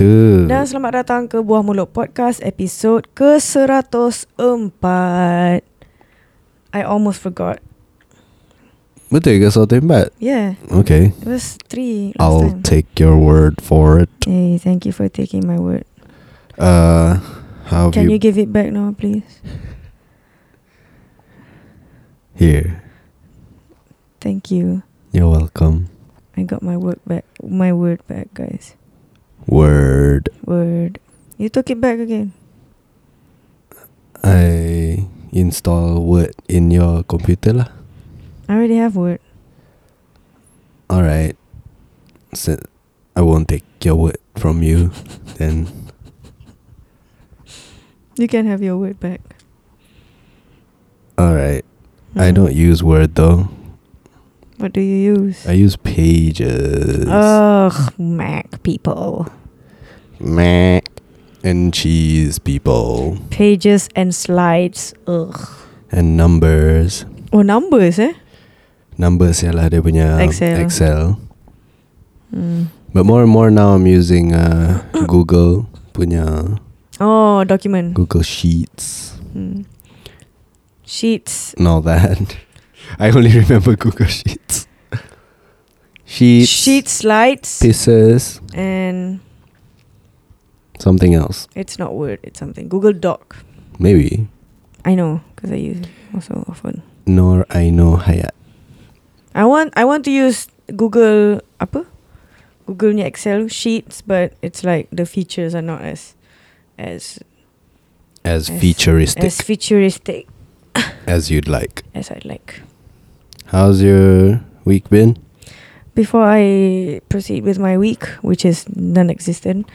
Wabarakatuh. Dan selamat datang ke Buah Mulut Podcast episod ke-104 I almost forgot Betul ke satu empat? Yeah, Okay. it was 3 last I'll time take your word for it. Hey, thank you for taking my word Uh, how Can you, you give it back now please? here? Thank you You're welcome. I got my word back My word back guys Word. Word You took it back again I install Word in your computer lah. I already have word All right. So I won't take your word from you. then You can have your word back all right. I Mm. don't use Word though. What do you use? I use Pages. Ugh, Mac people Mac and cheese people Pages and slides Ugh and numbers. Oh numbers eh Numbers ialah dia punya Excel. Excel. Hmm. But more and more now I'm using uh, Google punya Oh, document. Google Sheets Hmm. Sheets. and all that. I only remember Google Sheets. Sheets, Sheet slides. pieces, And something else. it's not Word, it's something. Google Doc. Maybe. I know, because I use it also often. Nor I know Hayat. I want I want to use Google apa? Google ni Excel sheets, but it's like the features are not as as As, As- futuristic as futuristic as you'd like. as I'd like. How's your week been? Before I proceed with my week, which is non-existent,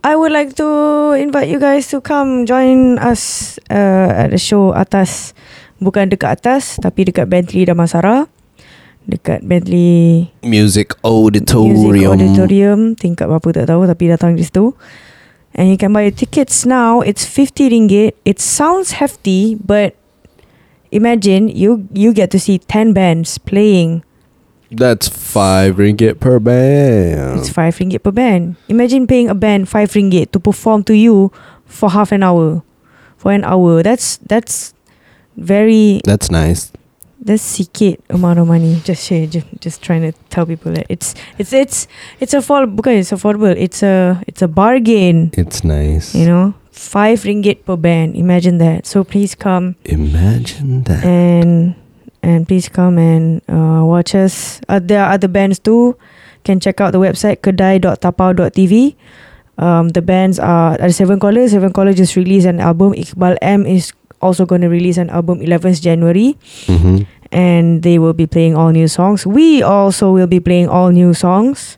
I would like to invite you guys to come join us uh, at the show atas bukan dekat atas tapi dekat Bentley Damansara. Dekat Bentley Music Music Auditorium. Auditorium tingkat berapa tak tahu tapi datang di situ. And you can buy your tickets now. It's 50 ringgit. It sounds hefty but imagine you you get to see 10 bands playing That's five ringgit per band. It's five ringgit per band. Imagine paying a band five ringgit to perform to you for half an hour, for an hour. That's that's very That's nice. that's sikit amount of money. Just share, just, just trying to tell people that it's it's it's it's affordable. Bukan it's affordable. It's a it's a bargain. It's nice. You know, five ringgit per band. Imagine that. So please come Imagine that. and and please come and uh, watch us. Uh, there are other bands too. Can check out the website kedai.tapau.tv. Um, the bands are ada Seven College. Seven College just released an album. Iqbal M is also going to release an album 11th January, Mm-hmm. and they will be playing all new songs. We also will be playing all new songs.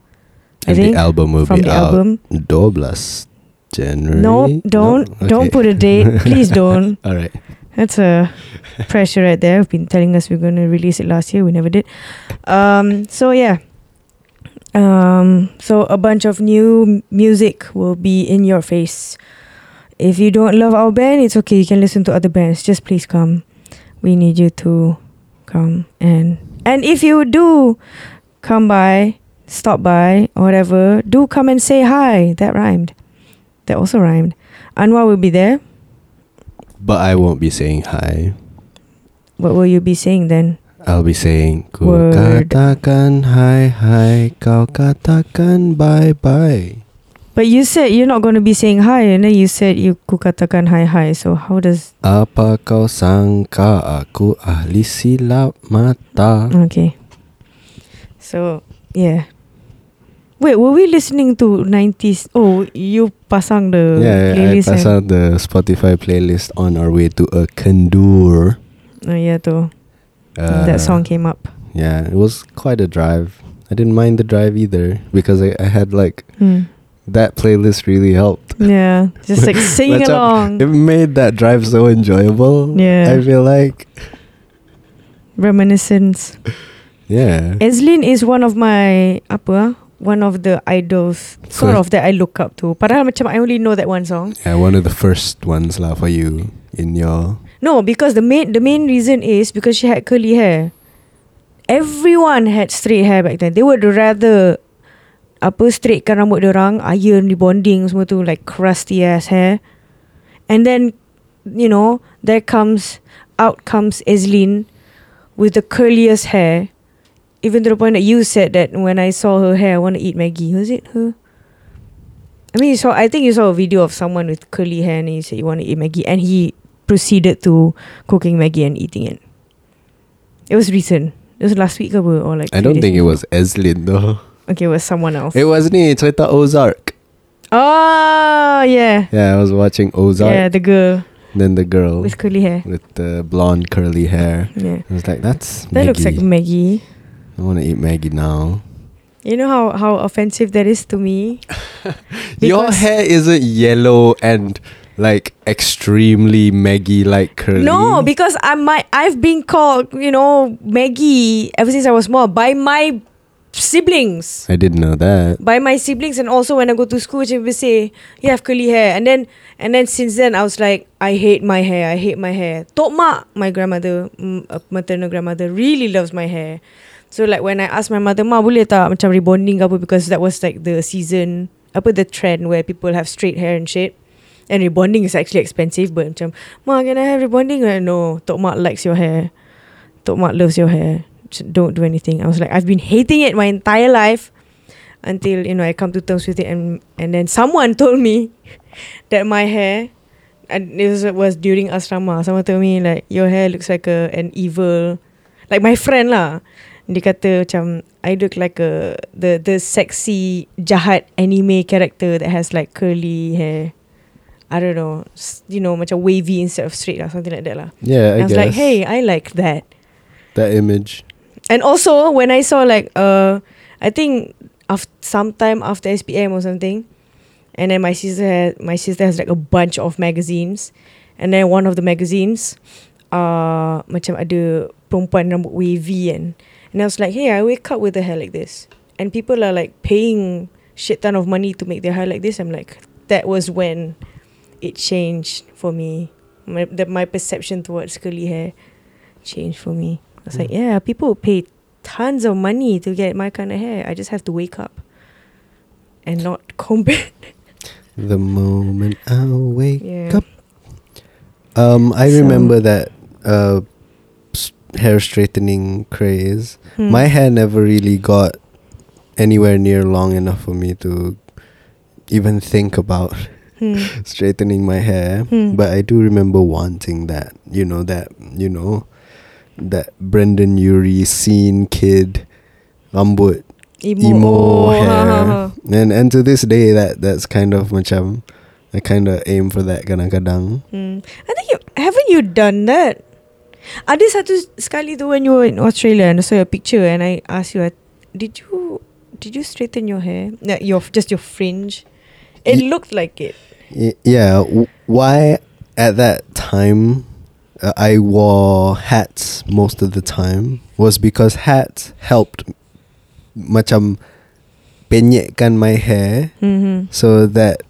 I And think the album will from be the out album. 12 January. No, don't don't put a date. Please don't. All right. That's a pressure right there. We've been telling us we're going to release it last year. We never did. Um, so yeah. Um, so a bunch of new music will be in your face. If you don't love our band, it's okay. You can listen to other bands. Just please come. We need you to come and and if you do come by, stop by or whatever, do come and say hi. That rhymed. That also rhymed. Anwar will be there. But I won't be saying hi. What will you be saying then? I'll be saying Ku Word. katakan hai hai Kau katakan bye bye But you said you're not going to be saying hi, and then you said you ku katakan hi hi. So how does? Apa kau sangka aku ahli silap mata Okay. So yeah. Wait, were we listening to 90s? Oh, you pasang the Yeah, I playlist. pass eh? out the Spotify playlist on our way to a Kendur. Oh yeah, tu. Uh, that song came up. Yeah, it was quite a drive. I didn't mind the drive either because I, I had like Hmm. that playlist really helped. Yeah, just like singing along. It made that drive so enjoyable. Yeah. I feel like Reminiscence. yeah. Ezlynn is one of my apa? One of the idols, sort of that I look up to. Padahal macam I only know that one song. Yeah, one of the first ones lah for you in your No, because the main the main reason is because she had curly hair. Everyone had straight hair back then. They would rather apa straightkan rambut dia orang, iron rebonding semua tu like crusty ass hair. And then you know, there comes out comes Ezlynn with the curliest hair. Even to the point that you said that when I saw her hair, I want to eat Maggi. Was it her? I mean, you saw. I think you saw a video of someone with curly hair, and you said you want to eat Maggi, and he proceeded to cooking Maggi and eating it. It was recent. It was last week, or like. I don't think it was Ezlynn though. Okay, it was someone else. It was ni cerita Ozark. oh yeah, Yeah, I was watching Ozark. yeah, the girl Then the girl with curly hair. with the blonde curly hair. Yeah, I was like, that's that looks like Maggi. I want to eat Maggi now. You know how how offensive that is to me. Your hair isn't yellow and like extremely Maggi like curly. No, because I my I've been called you know Maggi ever since I was small by my siblings. I didn't know that. By my siblings and also when I go to school, people say you have curly hair, and then and then since then I was like I hate my hair. I hate my hair. Tok my grandmother, uh, maternal grandmother, really loves my hair. So like when I asked my mother, ma boleh tak macam rebonding ke apa because that was like the season apa the trend where people have straight hair and shit. And rebonding is actually expensive but macam Ma can I have rebonding? Like, no, Tok Mak likes your hair. Tok Mak loves your hair. Don't do anything. I was like I've been hating it my entire life until you know I come to terms with it and and then someone told me that my hair and was, was during asrama. Someone told me like your hair looks like a an evil like my friend lah. Dia kata macam I look like a the the sexy jahat anime character that has like curly hair. I don't know, you know, macam wavy instead of straight or something like that lah. Yeah, I, I, was guess. like, hey, I like that. that image. And also when I saw like uh I think af- sometime after SPM or something, and then my sister had my sister has like a bunch of magazines, and then one of the magazines, uh macam ada perempuan rambut wavy and and I was like, hey, I wake up with a hair like this, and people are like paying shit ton of money to make their hair like this. I'm like, that was when it changed for me. My that my perception towards curly hair changed for me. I was like, Mm. yeah, people pay tons of money to get my kind of hair. I just have to wake up and not comb it. The moment I wake yeah. up. Um, I So- remember that uh, hair straightening craze. Hmm. My hair never really got anywhere near long enough for me to even think about Hmm. straightening my hair. Hmm. But I do remember wanting that. You know that. You know that Brendon Urie scene kid, rambut emo, emo oh, ha, hair. ha, ha. And and to this day that that's kind of macam I kind of aim for that kadang-kadang. Hmm. I think you haven't you done that. Ada satu sekali tu when you were in Australia and I saw your picture and I asked you, did you did you straighten your hair? No, your just your fringe. It Ye- looked like it. Y- yeah, why at that time uh, I wore hats most of the time was because hats helped macam penyekkan my hair Mm-hmm. so that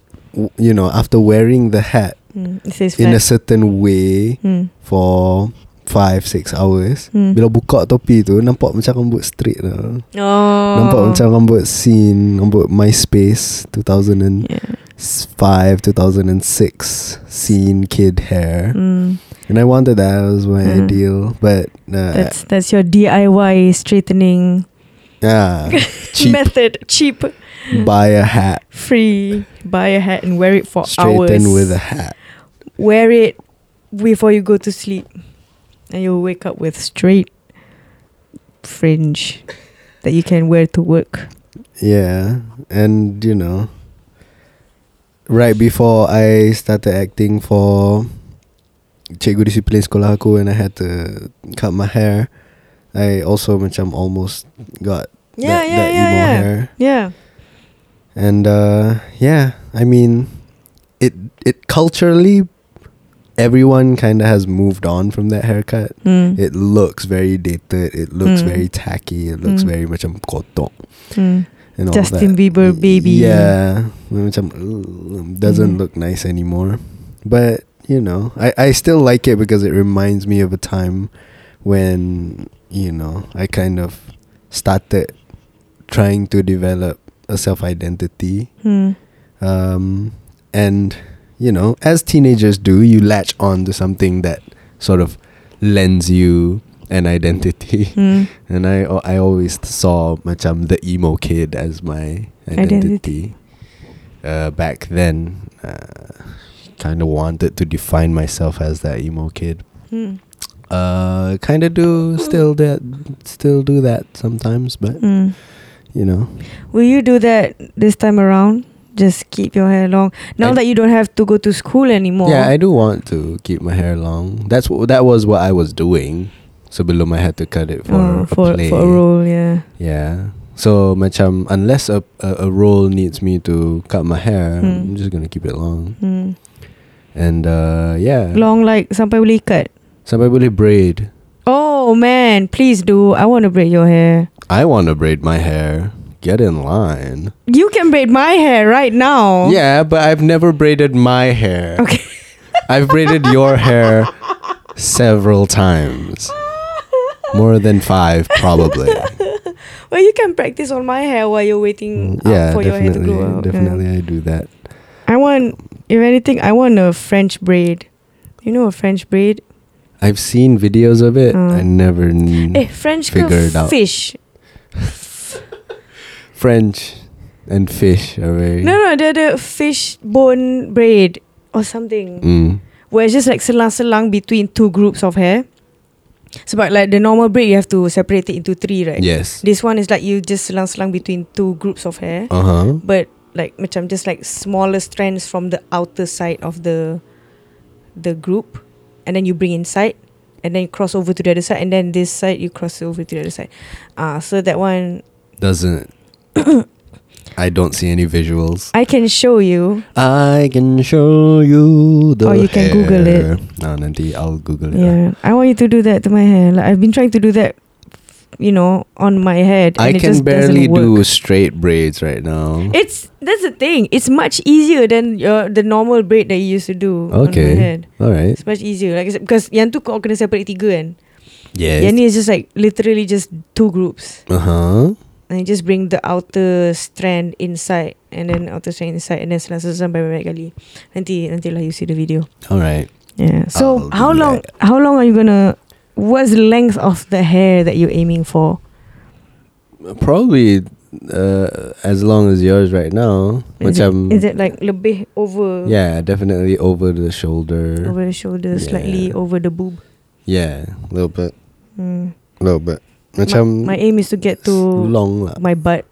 you know after wearing the hat Mm. In a certain way Mm. for five six hours Hmm. bila buka topi tu nampak macam rambut straight lah. Oh. Nampak macam rambut scene Rambut MySpace 2005 Yeah. 2006 Scene kid hair Mm. And I wanted that That was my Mm. ideal But uh, That's that's your DIY straightening yeah, Cheap method. Cheap, Buy a hat free. Buy a hat and wear it for Straighten hours. with a hat Wear it before you go to sleep, and you'll wake up with straight fringe that you can wear to work. Yeah And you know Right before I started acting for Cikgu disiplin sekolah aku And I had to cut my hair I also macam almost got Yeah, that, yeah, that yeah, emo yeah. hair Yeah. And uh, yeah, I mean, it it culturally, everyone kind of has moved on from that haircut. Mm. It looks very dated. It looks Mm. very tacky. It looks Mm. very macam kotok Mm. and all Justin that. Bieber baby. Yeah, macam doesn't Mm. look nice anymore. But you know, I I still like it because it reminds me of a time when you know I kind of started trying to develop a self identity. Hmm. Um, and you know, as teenagers do, you latch on to something that sort of lends you an identity. Hmm. And I I always saw macam the emo kid as my identity. Uh, back then, uh, kind of wanted to define myself as that emo kid. Hmm. Uh, kind of do still that, still do that sometimes, but Hmm. you know, Will you do that this time around? Just keep your hair long. Now I- that you don't have to go to school anymore. yeah, I do want to keep my hair long. That's what that was what I was doing. Sebelum I had to cut it for Oh, a for play. for a role, yeah. Yeah. So macam unless a, a a role needs me to cut my hair, I'm Hmm. just gonna keep it long. Hmm. And uh yeah. Long like sampai boleh ikat. Sampai boleh braid. Oh man, please do. I want to braid your hair. I want to braid my hair. Get in line. You can braid my hair right now. Yeah, but I've never braided my hair. Okay. I've braided your hair several times. More than five, probably. Well, you can practice on my hair while you're waiting Mm, yeah, for your hair to definitely. grow out. yeah. Definitely, I do that. I want, if anything, I want a French braid. You know a French braid? I've seen videos of it. Uh. I never Eh, French Figure it out. fish? French and fish are very. No, no, the the fish bone braid or something. Mm. Where it's just like selang-selang between two groups of hair. Sebab like the normal braid, you have to separate it into three, right? Yes. This one is like you just selang-selang between two groups of hair. Uh huh. but like macam just like smaller strands from the outer side of the the group and then you bring inside and then you cross over to the other side and then this side you cross over to the other side ah so that one Doesn't. I don't see any visuals. I can show you I can show you the Or you can Google it. No, nanti I'll Google it. yeah I want you to do that to my hair like I've been trying to do that you know on my head I can just barely do straight braids right now. it's that's the thing it's much easier than your the normal braid that you used to do Okay. head All right. it's much easier like because yang tu kau kena separate tiga kan Yes. Yang ni is just like literally just two groups. Uh huh. And you just bring the outer strand inside and then outer strand inside and then selang-selang banyak-banyak kali. Nanti nanti lah you see the video. All right. Yeah. So I'll how long that. how long are you gonna what's the length of the hair that you're aiming for? Probably uh, as long as yours right now. Is Macam. it, is it like lebih over yeah, definitely over the shoulder. over the shoulder, slightly over the boob? Yeah, a little bit. Mm. A little bit. Macam. my, my aim is to get to long lah. my butt.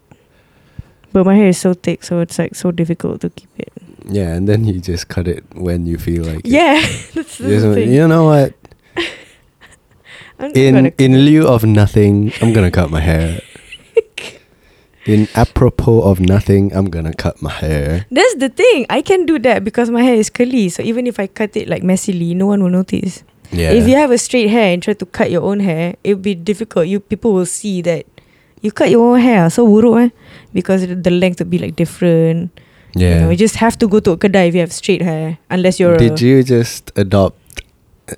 But my hair is so thick, so it's like so difficult to keep it. Yeah, and then you just cut it when you feel like. Yeah, that's, that's the thing. you know what? In in lieu of nothing, I'm gonna cut my hair. In apropos of nothing, I'm gonna cut my hair. That's the thing. I can do that because my hair is curly. So even if I cut it like messily, no one will notice. Yeah. If you have a straight hair and try to cut your own hair, it will be difficult. You people will see that you cut your own hair. So buruk eh? Because the length will be like different. You, yeah. know, you just have to go to a kedai if you have straight hair. Unless you're did you just adopt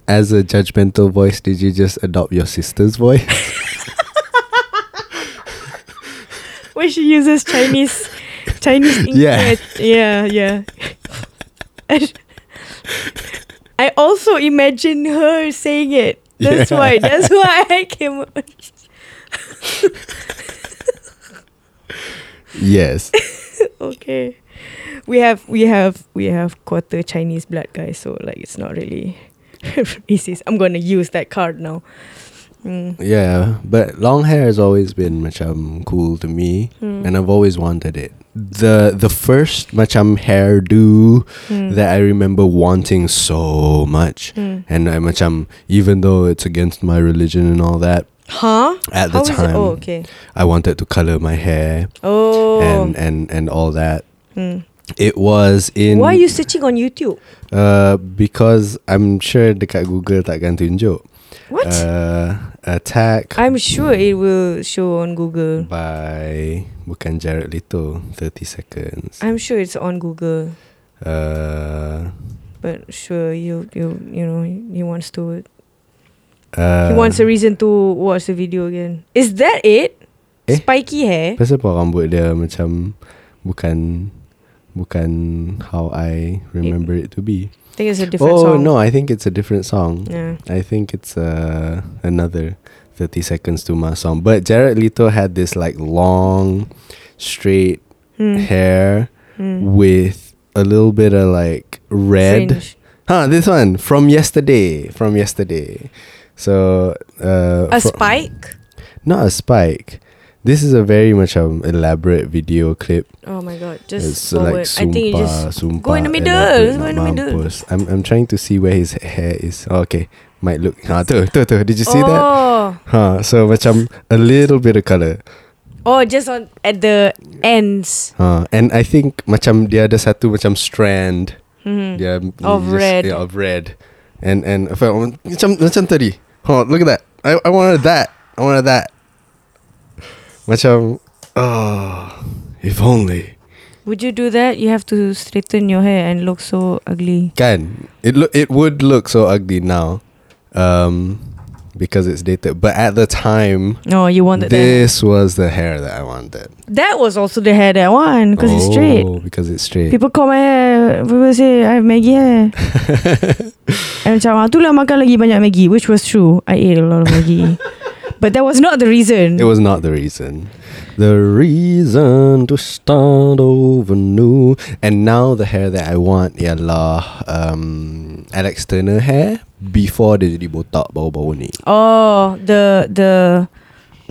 as a judgmental voice? Did you just adopt your sister's voice? when she uses Chinese Chinese. Yeah. Yeah, yeah. I also imagine her saying it. That's Yeah. why. That's why I came yes. okay. We have we have we have quarter Chinese blood guys, so like it's not really racist. I'm gonna use that card now. Mm. Yeah, but long hair has always been macam cool to me, Mm. and I've always wanted it. The the first macam hairdo Mm. that I remember wanting so much, Mm. and I macam even though it's against my religion and all that, Huh? at the How it? time Oh, okay. I wanted to color my hair Oh. and and and all that. Mm. It was in Why are you searching on YouTube? uh because I'm sure dekat Google takkan tunjuk. What? Uh, attack I'm sure it will show on Google. by bukan Jared Leto 30 seconds. I'm sure it's on Google, uh, but sure you you you know he wants to uh, he wants a reason to watch the video again. Is that it? Eh? Spiky hair. Pasal apa rambut dia macam bukan bukan how I remember it to be. I think it's a different song. oh song. no, I think it's a different song. Yeah. I think it's uh, another 30 seconds to Mars song. But Jared Leto had this like long, straight Hmm. hair Hmm. with a little bit of like red. Fringe. Huh, this one from yesterday. From yesterday. So uh, A fro- spike. not a spike. This is a very much um, elaborate video clip. Oh my god! Just It's forward. like I think you just sumpah, go in the middle, elaborate go in the middle. mampus. I'm I'm trying to see where his hair is. Oh, okay, might look. Ha, tu, tu, tu. Did you see that? oh. Ha, so macam a little bit of color. Oh, just on at the ends. Ha, and I think macam dia ada satu macam strand. Hmm. Dia Of just- red. Yeah, of red. And and macam macam tadi. Oh, look at that. I I wanted that. I wanted that. Macam oh, if only. Would you do that? You have to straighten your hair and look so ugly. Can it look? It would look so ugly now, um, because it's dated. But at the time, No, you wanted that. this was the hair that I wanted. That was also the hair that I want because it's straight. Oh, because it's straight. People call my hair. People say I have Maggi hair. and macam ah, tu lah makan lagi banyak Maggi, which was true. I ate a lot of Maggi, but that was not the reason. it was not the reason. The reason to start over new. And now the hair that I want ialah um, Alex Turner hair before dia jadi botak bau-bau ni. Oh, the the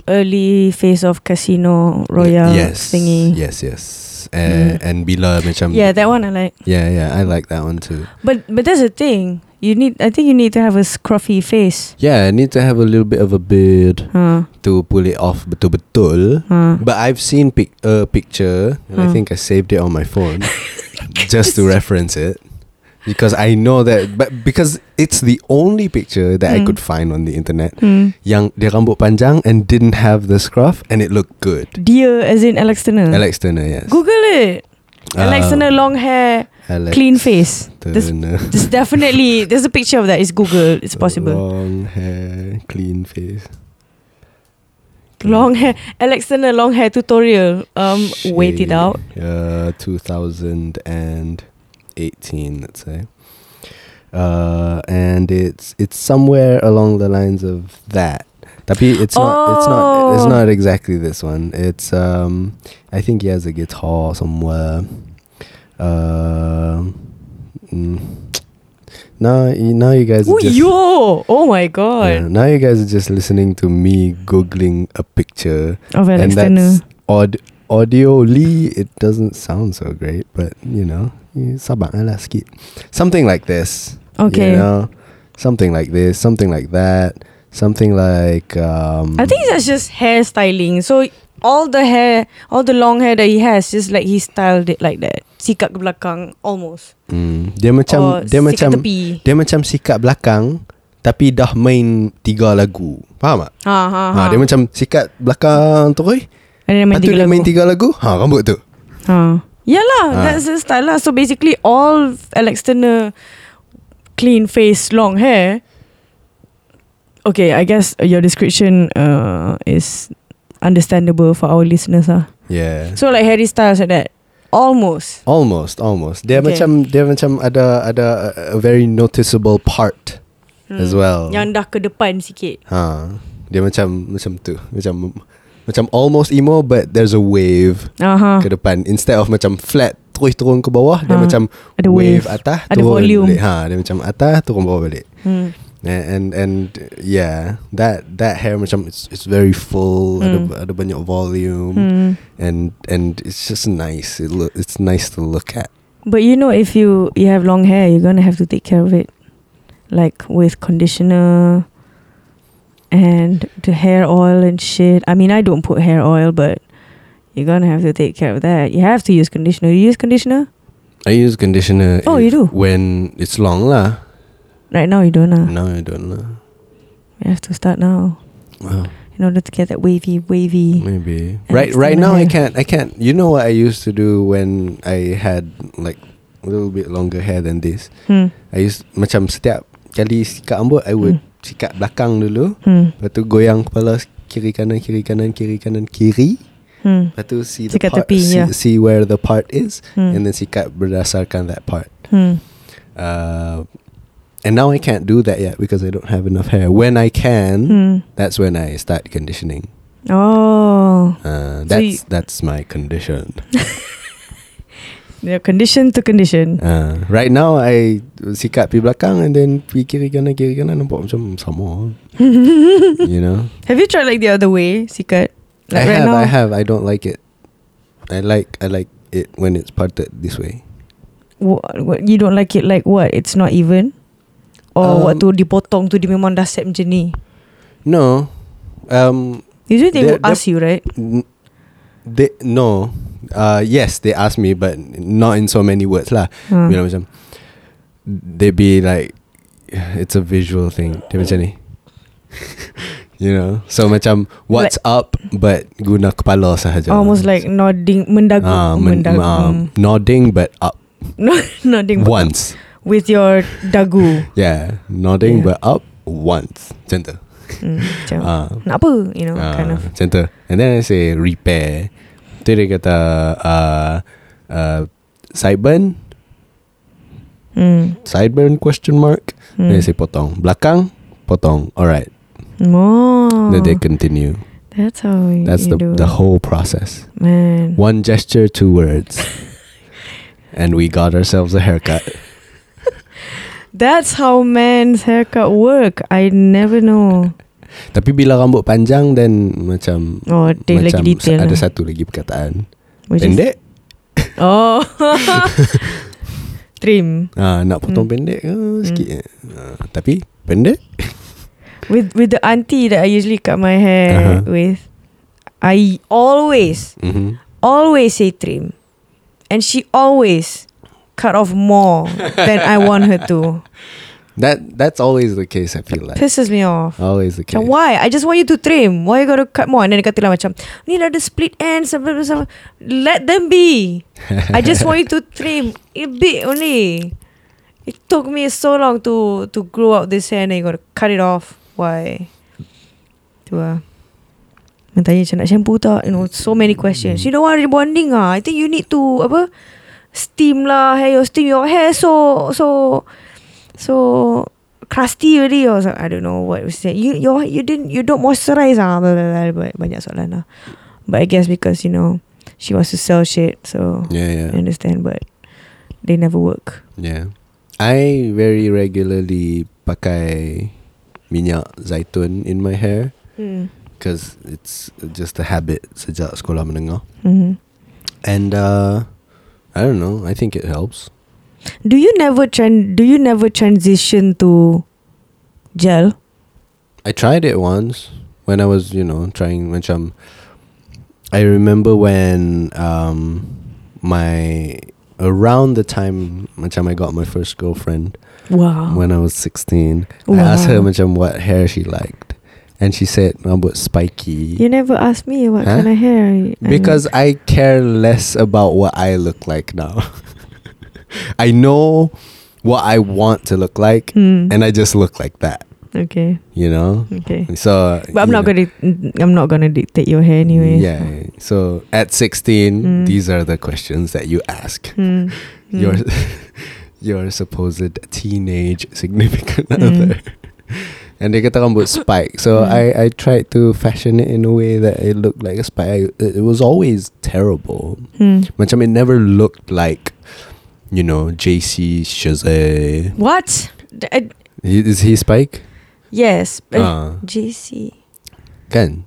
early phase of Casino Royale yes, thingy. Yes, yes. Uh, Mm. And bila macam Yeah, that one I like. yeah, yeah, I like that one too. But but that's the thing. You need. I think you need to have a scruffy face. Yeah, I need to have a little bit of a beard Huh. to pull it off betul-betul. Huh. But I've seen pic- a picture, and I Hmm. think I saved it on my phone just to reference it. Because I know that, but because it's the only picture that I Hmm. could find on the internet Hmm. yang dia rambut panjang and didn't have the scruff and it looked good. Dear, as in Alex Turner. Alex Turner, yes. Google it. Alex Uh, Turner, long hair, Alex clean face. There's, there's definitely there's a picture of that. It's Google. It's possible. Long hair, clean face. Long hair. Alex Turner, long hair tutorial. Um, wait it out. Uh, 2018, let's say. Uh, and it's it's somewhere along the lines of that. Tapi it's not it's not it's Oh. not exactly this one. It's um I think he has a guitar somewhere. Um mm, now you now you guys are Oh, just, yo! Oh my yeah, god. now you guys are just listening to me googling a picture Of Alex and that's aud- audioly it doesn't sound so great but you know you sabar lah sikit something like this Okay. you know something like this something like that something like um I think that's just hairstyling. So all the hair, all the long hair that he has, just like he styled it like that. Sikat ke belakang, almost. mm, dia macam or dia sikat macam tepi. dia macam sikat belakang tapi dah main tiga lagu faham tak Ha, ha, ha, dia macam sikat belakang tu main Lepas tu dia lagu. main tiga lagu ha rambut tu Ha. Yalah, Ah. that's the style lah. So basically all Alex Turner clean face, long hair. Okay, I guess your description uh, is understandable for our listeners ah. yeah So like Harry Styles like that. Almost. Almost, almost. Dia Okay. macam dia macam ada ada a, a very noticeable part Hmm. as well. Yang dah ke depan sikit. Ha. Dia macam macam tu. Macam macam almost emo but there's a wave Aha. ke depan instead of macam flat terus turun ke bawah dia Ha. macam Ada wave. atas Ada turun volume. balik. Ha, dia macam atas turun bawah balik. Hmm. And and, and yeah, that that hair macam it's, it's very full, Hmm. ada ada banyak volume Hmm. and and it's just nice. It look it's nice to look at. But you know, if you you have long hair, you're gonna have to take care of it, like with conditioner and the hair oil and shit. I mean, I don't put hair oil, but you're gonna have to take care of that. You have to use conditioner. You use conditioner I use conditioner. Oh, you do? when it's long lah. right now. You don't know. No, I don't know. You have to start now Well, in order to get that wavy, wavy. maybe right. Right now, the I can't. I can't. You know what I used to do when I had like a little bit longer hair than this. Hmm. I used macam setiap kali sikat rambut, I would Hmm. Sikat belakang dulu. Hmm. Lepas tu goyang kepala kiri kanan kiri kanan kiri kanan kiri. Hmm. Lepas tu see the Sikat part, tepi, see, yeah. see where the part is, Hmm. and then sikat berdasarkan that part. Hmm. Uh, and now I can't do that yet because I don't have enough hair. When I can, Hmm. that's when I start conditioning. Oh. Uh, So that's you- that's my condition. Yeah, condition to condition. Uh, right now I sikat pi belakang and then pi kiri kanan kiri kanan nampak macam sama. you know. Have you tried like the other way, sikat? Like I right have now. I have I don't like it. I like I like it when it's parted this way. What, what, you don't like it like what? It's not even? Or Um, waktu dipotong tu dia memang dah set macam ni? No. Um Usually they will ask you, right? they no. Uh yes, they ask me but not in so many words lah. Hmm. You know macam they be like it's a visual thing. Dia macam ni. you know. So macam what's up but guna kepala sahaja. Almost like nodding, mendagu. Ah, men- mendagu. um, nodding but up No, nodding once. with your dagu. Yeah, nodding Yeah. but up once. Macam tu. Hmm, macam, Ah. nak apa? You know, Ah, kind of. Macam tu And then I say repair Tu dia kata uh, uh, Sideburn Hmm. Sideburn question mark Hmm. Then I say potong Belakang Potong Alright Oh. Then they continue That's how you That's you the, do the whole process Man. One gesture Two words And we got ourselves a haircut That's how men's haircut work. I never know. Tapi bila rambut panjang Then macam Oh, dia lagi macam detail. Ada lah. satu lagi perkataan Which is- Pendek Oh. Trim. ah, Nak potong Hmm. pendek uh, Sikit ah, Tapi Pendek With with the auntie that I usually cut my hair Uh-huh. with, I always mm-hmm. always say trim, and she always cut off more than I want her to. That that's always the case. I feel like Pisses me off. always the case. Macam why? I just want you to trim. Why you gotta cut more? And then dia kata lah macam Ni dah ada split ends blah, blah, blah. Let them be I just want you to trim A bit only It took me so long to To grow out this hair And then you gotta cut it off Why? Tu lah Dia tanya macam nak shampoo tak You know So many questions You don't want rebonding ah. I think you need to Apa Steam lah hair your Steam your hair so So So crusty already or. I don't know what was that. You you you didn't you don't moisturize ah blah, blah, blah, banyak soalan lah. But I guess because you know she wants to sell shit, so Yeah, yeah, I understand. But they never work. yeah. I very regularly pakai minyak zaitun in my hair Hmm. because it's just a habit sejak sekolah menengah. hmm And uh, I don't know. I think it helps. Do you never tran- Do you never transition to gel? I tried it once when I was, you know, trying macam um, I remember when um my around the time macam um, I got my first girlfriend Wow. when I was 16. I asked her Wow. macam um, what hair she liked and she said oh, "I'm rambut spiky you never asked me what Huh? kind of hair. I- I because I care less about what I look like now. I know what I want to look like Hmm. and I just look like that, okay. you know? Okay. So But I'm not know, gonna. I'm not gonna dictate your hair anyway. Yeah. So at 16, Mm. these are the questions that you ask. Hmm. Your Hmm. your supposed teenage significant Mm. other. And they get rambut spike. So Mm. I, I tried to fashion it in a way that it looked like a spike. It, it was always terrible. Hmm. Macam it never looked like, you know, JC Chasez. What? I- He- Is he spike? yes. Uh, Ah, JC. kan?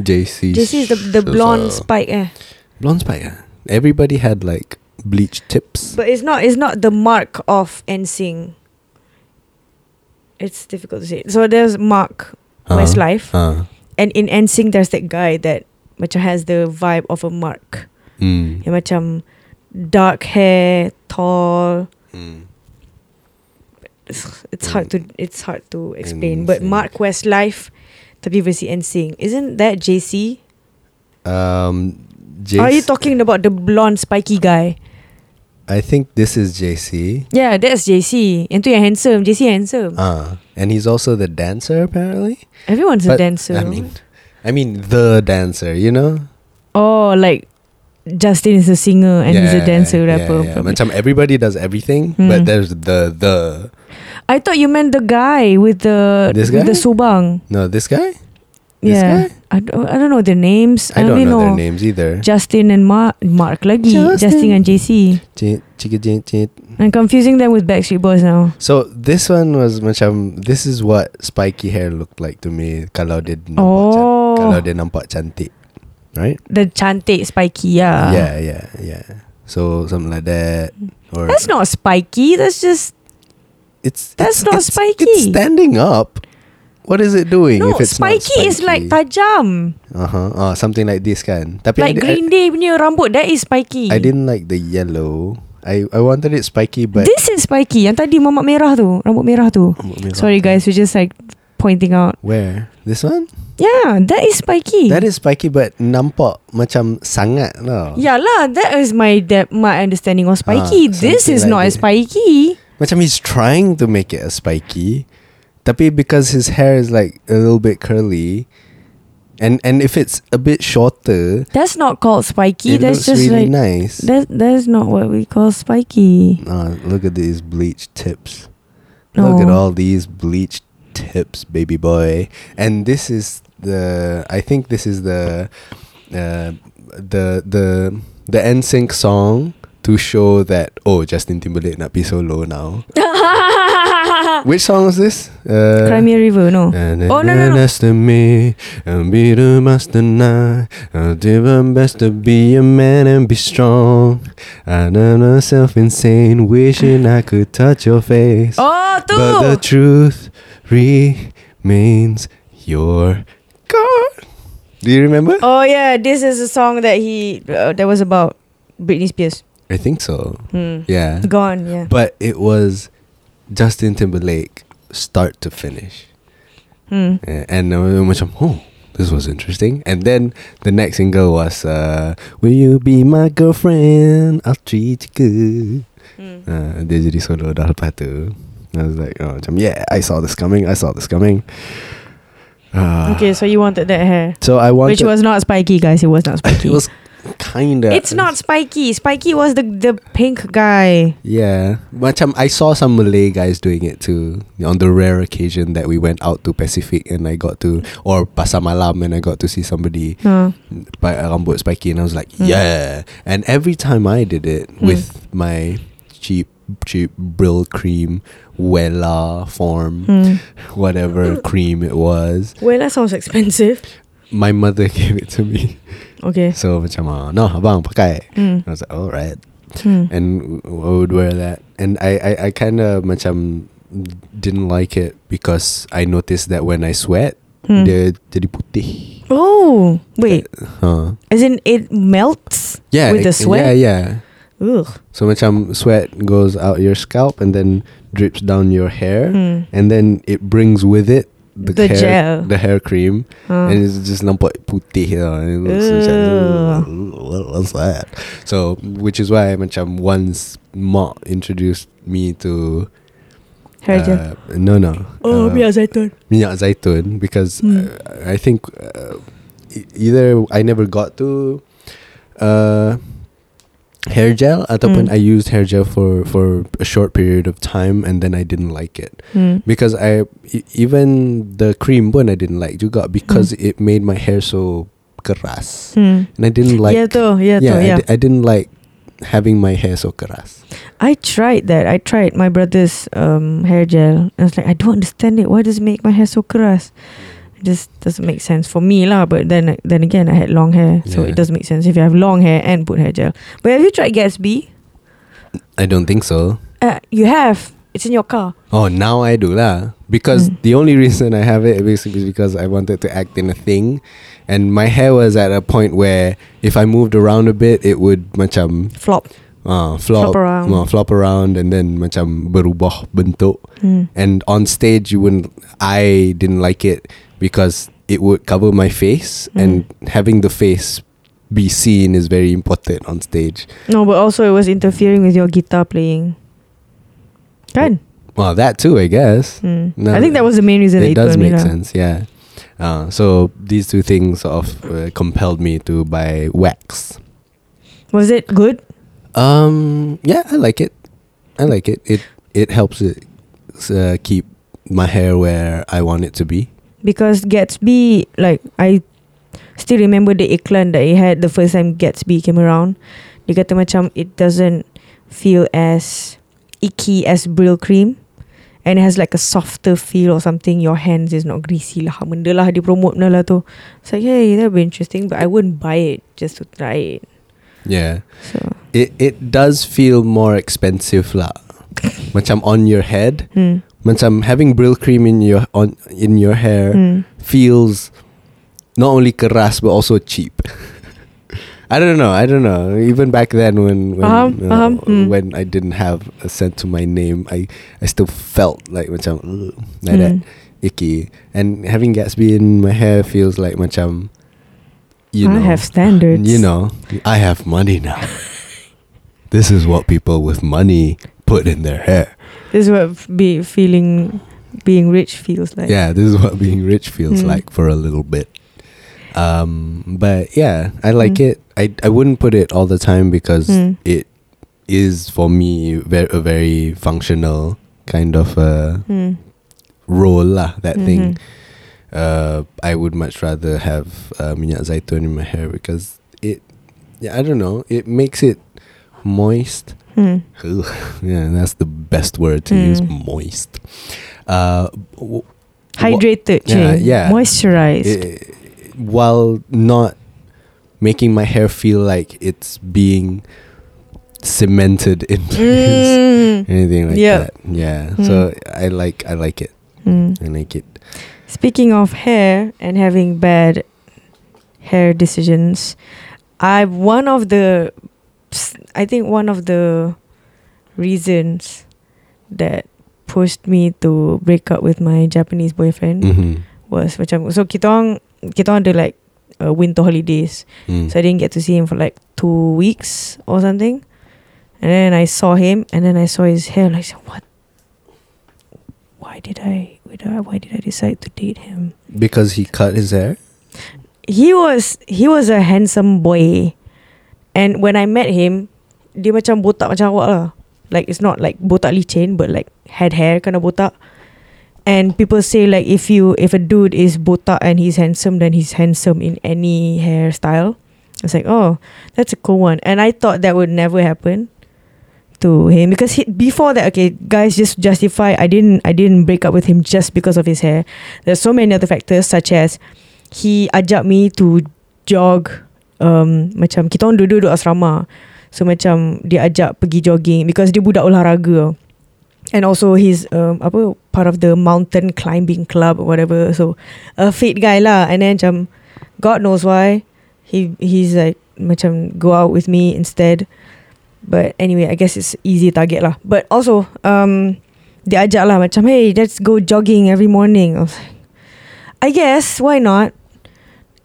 JC. JC is the the blonde spike. Eh. Blonde spike. ah. Everybody had like bleached tips. But it's not. It's not the mark of NSYNC. It's difficult to say. So there's Mark Uh, Westlife, Uh, and in NSYNC there's that guy that macam has the vibe of a Mark. mm, Yang macam dark hair, tall. mm. It's, it's hard to it's hard to explain. But. Mark Westlife, tapi versi NSYNC. Isn't that JC? Um, JC, Are you talking about the blonde spiky guy? I think this is JC. Yeah, that's JC. Yang tu yang handsome. JC handsome. Uh, and he's also the dancer apparently. Everyone's a dancer. I mean, I mean the dancer, you know? Oh, like Justin is a singer and he's a dancer yeah, rapper. Yeah, probably. Macam everybody does everything, Hmm. but there's the the I thought you meant the guy with the This with the subang. no this guy. This yeah, guy? I don't, I don't know their names. I don't only know, their names either. Justin and Mark, Mark lagi. Justin. Justin, and JC. Chit, chicka, chit, chit. I'm confusing them with Backstreet Boys now. So this one was macam this is what spiky hair looked like to me kalau dia nampak Oh. can- kalau dia nampak cantik, right? The cantik spiky, yeah. yeah, yeah, yeah. So something like that, or That's not spiky. That's just it's that's it's, not it's, spiky. It's standing up. What is it doing? no. if it's Spiky, is like tajam, uh huh, oh, something like this kan. Tapi like I, Green Day punya rambut. That is spiky. I, I didn't like the yellow. I I wanted it spiky, but This is spiky. Yang tadi mamak merah tu, rambut merah tu. Rambut merah. Sorry guys, we're just like pointing out. Where this one? Yeah, that is spiky. That is spiky, but nampak macam sangat lah. Yeah lah, that is my that my understanding of spiky. Ah, this is like not as spiky. Macam he's trying to make it a spiky, tapi because his hair is like a little bit curly, and and if it's a bit shorter, That's not called spiky. it That's just really like nice. that. That's not what we call spiky. Ah, look at these bleached tips. Look at all these bleached tips, baby boy. And this is the. I think this is the, uh, the the the NSYNC song to show that oh Justin Timberlake nak be so low now. Which song was this? Uh, Cry Me a River, no. Oh, no, no, no. Next to me, and be the master now. I'll do my best to be a man and be strong. I know myself insane, wishing I could touch your face. Oh, tu. But the truth remains your God. Do you remember? oh yeah, this is a song that he uh, that was about Britney Spears. I think so. Hmm. Yeah. Gone, yeah. But it was Justin Timberlake start to finish. Hmm. Uh, and I was macam, oh, this was interesting. And then the next single was, uh, Will you be my girlfriend? I'll treat you good. Hmm. Uh, dia jadi solo dah lepas tu. I was like, oh, macam, yeah, I saw this coming. I saw this coming. Uh, Okay, so you wanted that hair, So I wanted. which was not spiky, guys. It was not spiky. it was kind of. It's not spiky. Spiky was the the pink guy. Yeah, macam I saw some Malay guys doing it too. On the rare occasion that we went out to Pacific and I got to, or Pasar Malam and I got to see somebody Huh. by rambut spiky and I was like, Hmm. yeah. And every time I did it Hmm. with my cheap, cheap Brylcreem, Wella form, Hmm. whatever cream it was, Well, that sounds expensive. my mother gave it to me. Okay. So macam, ah, no, abang pakai. Hmm. I was like, all right. Hmm. and I would wear that. And I, I, I kind of macam didn't like it because I noticed that when I sweat, dia jadi putih. Oh, wait. Huh. As in, it melts Yeah, with the sweat? Yeah, yeah. Ugh. So macam sweat goes out your scalp and then drips down your hair, Hmm. and then it brings with it the, The hair, gel. the hair cream, Huh. and it's just nampak putih. lah. And it looks macam, "Ugh, what's that? So which is why macam once Ma introduced me to Hair gel. Uh, no, no. Oh, uh, minyak zaitun. minyak zaitun because Hmm. uh, I think uh, either I never got to uh, hair gel ataupun Hmm. I used hair gel for for a short period of time and then I didn't like it Hmm. because I even the cream pun I didn't like juga because it made my hair so keras Hmm. and I didn't like yeah, tu. Yeah, yeah, I Yeah. I didn't like having my hair so keras I tried that. I tried my brother's um, hair gel. I was like, I don't understand it. Why does it make my hair so keras? Just doesn't make sense for me lah. But then, then again, I had long hair, so Yeah. it doesn't make sense if you have long hair and put hair gel. But have you tried Gatsby? I don't think so Uh, you have. It's in your car. Oh, now I do lah. Because Mm. the only reason I have it basically is because I wanted to act in a thing, and my hair was at a point where if I moved around a bit, it would macam Flop. uh, flop, Flop around. uh, flop around, and then macam berubah bentuk. Hmm. And on stage, you wouldn't. I didn't like it because it would cover my face, Mm. and having the face be seen is very important on stage. No, but also it was interfering with your guitar playing. Kan? Well, that too, I guess. Hmm. No, I think that was the main reason it does make sense yeah Uh, so these two things sort of uh, compelled me to buy wax. Was it good? Um, yeah, I like it. I like it. It it helps it uh, keep my hair where I want it to be. Because Gatsby, like I still remember the iklan that he had the first time Gatsby came around. Dia kata macam it doesn't feel as icky as Brill cream. And it has like a softer feel or something. Your hands is not greasy lah. Benda lah dia promote benda lah tu. So hey, that would be interesting. But I wouldn't buy it just to try it. Yeah, So it it does feel more expensive lah. Macam on your head, hmm. Macam having Brylcreem in your on in your hair Hmm. feels not only keras but also cheap. I don't know. I don't know. Even back then, when when, Faham, uh, faham, mm. when I didn't have a scent to my name, I I still felt like macam "Ugh," like that Hmm. icky. And having Gatsby in my hair feels like macam you I know have standards. you know I have money now. this is what people with money put in their hair. This is what be feeling being rich feels like. yeah, this is what being rich feels Mm. like for a little bit. Um, but yeah, I like Mm. it. I I wouldn't put it all the time because Mm. it is for me very a very functional kind of uh, Hmm. role lah. That thing. Mhm. Uh, I would much rather have uh, minyak zaitun in my hair because it. Yeah, I don't know. It makes it moist. Hmm. Yeah, that's the best word to use. Mm. Moist. Uh, w- Hydrated, Yeah, yeah. Moisturized. i- while not making my hair feel like it's being cemented in place, Mm. anything like Yep. that. Yeah. Mm. So I like I like it. Mm. I like it. Speaking of hair and having bad hair decisions, I one of the I think one of the reasons that pushed me to break up with my Japanese boyfriend Mm-hmm. was macam so kita orang kita orang ada like uh, winter holidays Mm. so I didn't get to see him for like two weeks or something and then I saw him and then I saw his hair like what why did I why did I, why did I decide to date him because he cut his hair. he was he was a handsome boy and when I met him dia macam botak macam awak lah. Like it's not like botak licin but like had hair kind of botak. And people say like if you if a dude is botak and he's handsome then he's handsome in any hairstyle. It's like oh that's a cool one. And I thought that would never happen to him. Because he, before that okay guys just justify I didn't I didn't break up with him just because of his hair. There's so many other factors such as he ajak me to jog um, macam kita orang duduk-duduk asrama. So macam dia ajak pergi jogging because dia budak olahraga. And also he's um, apa part of the mountain climbing club or whatever. So a fit guy lah. And then macam God knows why. He he's like macam go out with me instead. But anyway I guess it's easy target lah. But also um, dia ajak lah. Macam hey let's go jogging every morning. I like I guess why not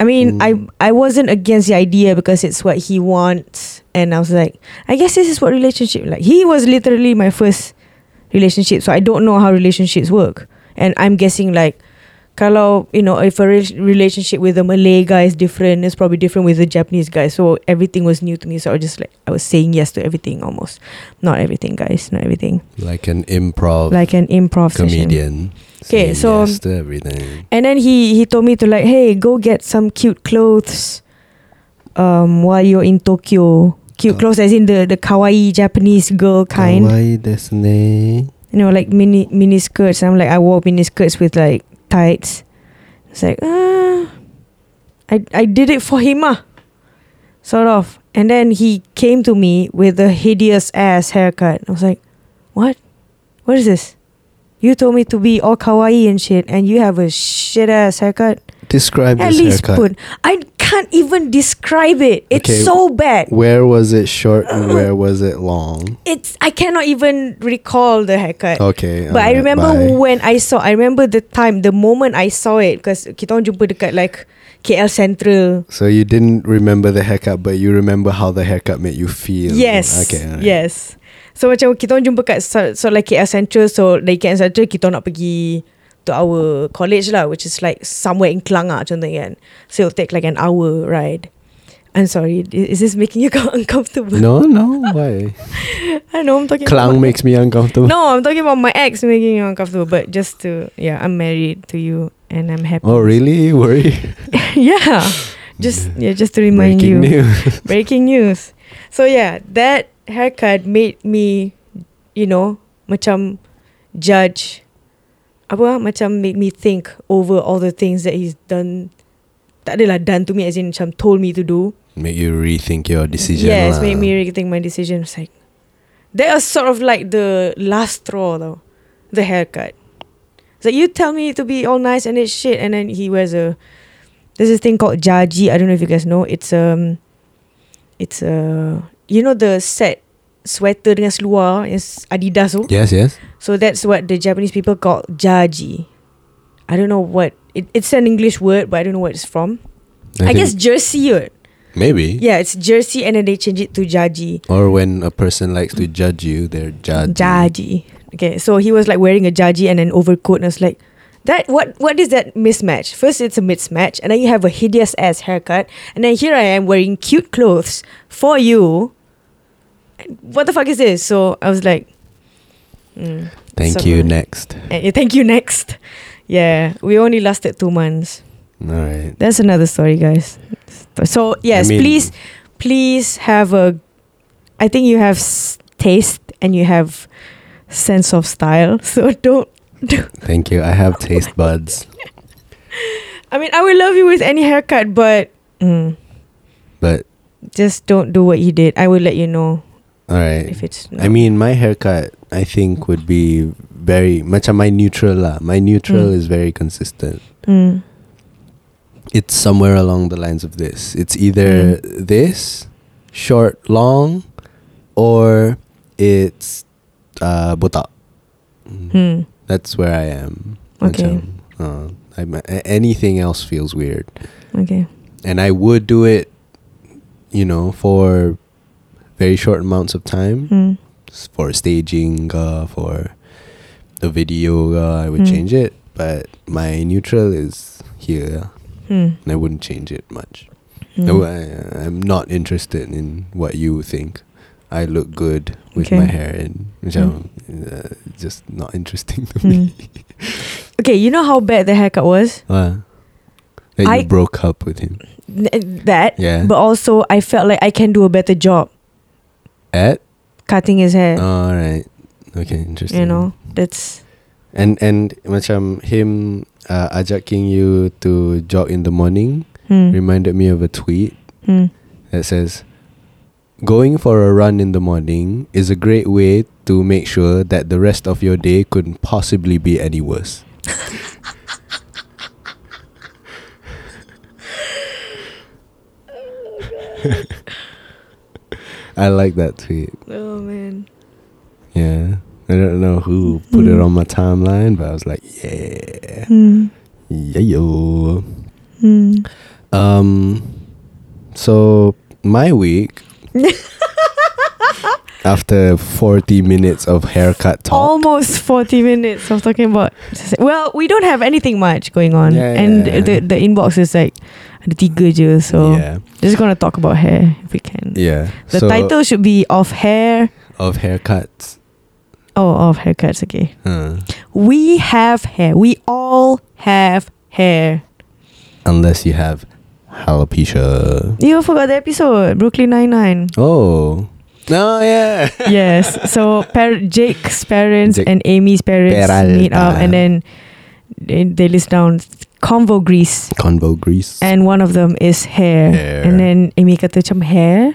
I mean, Mm. I I wasn't against the idea because it's what he wants, and I was like, I guess this is what relationship like. He was literally my first relationship, so I don't know how relationships work, and I'm guessing like, kalau you know, if a re- relationship with a Malay guy is different, it's probably different with a Japanese guy. So everything was new to me. So I was just like, I was saying yes to everything almost, not everything, guys, not everything, Like an improv like an improv session. Okay, so- yes to everything. And then he he told me to like, hey, go get some cute clothes. Um, while you're in Tokyo, cute Oh. clothes as in the the kawaii Japanese girl kind. Kawaii desu ne. You know, like mini mini skirts. I'm like, I wore mini skirts with like tights. It's like, ah, I I did it for him ah, sort of. And then he came to me with a hideous ass haircut. I was like, what? What is this? You told me to be all kawaii and shit, and you have a shit ass haircut. Describe it. At least haircut. put. I can't even describe it. It's Okay. so bad. Where was it short and uh-huh. where was it long? It's I cannot even recall the haircut. Okay. But I remember bye. when I saw. I remember the time, the moment I saw it, because kita jumpa dekat like KL Sentral. So you didn't remember the haircut, but you remember how the haircut made you feel. Yes. Okay. alright. Yes. So macam kita orang jumpa kat so, so like KL Central. So dari KL Central kita nak pergi to our college lah, which is like somewhere in Klang ah, contohnya kan. So it'll take like an hour ride. I'm sorry, is this making you uncomfortable? No, no, why? I know I'm talking Clown about makes me uncomfortable. No, I'm talking about my ex making you uncomfortable, but just to yeah, I'm married to you and I'm happy. Oh, really? Worry? yeah. Just yeah, just to remind Breaking you. news. Breaking news. So yeah, that haircut made me, you know, macam judge. Apa macam made me think over all the things that he's done. Tak adalah done to me as in macam told me to do. Make you rethink your decision. yes, lah. made me rethink my decision. It's like that was sort of like the last straw though. The haircut. It's like you tell me to be all nice and it's shit and then he wears a there's this thing called jaji. I don't know if you guys know. It's um it's a you know the set sweater dengan seluar is Adidas tu. Yes, yes. So that's what the Japanese people call jaji. I don't know what it, it's an English word, but I don't know where it's from. I, think guess jersey. Or, maybe. yeah, it's jersey, and then they change it to jaji. Or when a person likes to judge you, they're judged. Jaji. Okay, so he was like wearing a jaji and an overcoat, and I was like, that what what is that mismatch? First, it's a mismatch, and then you have a hideous ass haircut, and then here I am wearing cute clothes for you. What the fuck is this? So I was like, mm, Thank you. Next. eh, thank you. Next, yeah, we only lasted two months. All right. That's another story, guys. So yes, mean- please, please have a. I think you have s- taste and you have sense of style. So don't. Thank you. I have taste buds, I mean, I will love you with any haircut, but mm, but just don't do what he did. I will let you know all right. if it's. I mean, my haircut, I think, would be very much my neutral lah. My neutral Mm. is very consistent. Mm, It's somewhere along the lines of this. It's either Mm. this, short, long, or it's uh, botak. Mm. mm, That's where I am. Okay. Uh, anything else feels weird. okay. And I would do it, you know, for very short amounts of time. Mm, For staging, uh, for the video, uh, I would Mm. change it. But my neutral is here. mm, And I wouldn't change it much. mm. No, I, I'm not interested in what you think. I look good with my hair and macam, uh, just not interesting to Mm. me. Okay, you know how bad the haircut was. Uh, that I- you broke up with him. N- That, Yeah. but also I felt like I can do a better job At? cutting his hair. All right. Okay, interesting. you know, that's And and much macam him uh, ajaking you to jog in the morning hmm, reminded me of a tweet hmm. that says going for a run in the morning is a great way to make sure that the rest of your day couldn't possibly be any worse. I like that tweet. Oh man. Yeah. I don't know who put it Mm. on my timeline, but I was like, yeah. Hmm. Yeah, yo. Hmm. Um, so my week after 40 minutes of haircut talk. Almost 40 minutes of talking about. Well, we don't have anything much going on. Yeah, and yeah. the the inbox is like ada tiga je. So yeah. just gonna talk about hair if we can. Yeah. The so title should be of hair. of haircuts. Oh, of haircuts. Okay. Uh, We have hair. We all have hair. unless you have alopecia. You forgot the episode Brooklyn Nine Nine. Oh. No, yeah. yes. So par- Jake's parents Jake and Amy's parents meet up, and then they, they list down convo grease, Convo grease. and one of them is hair. Hair. And then Amy kata macam hair.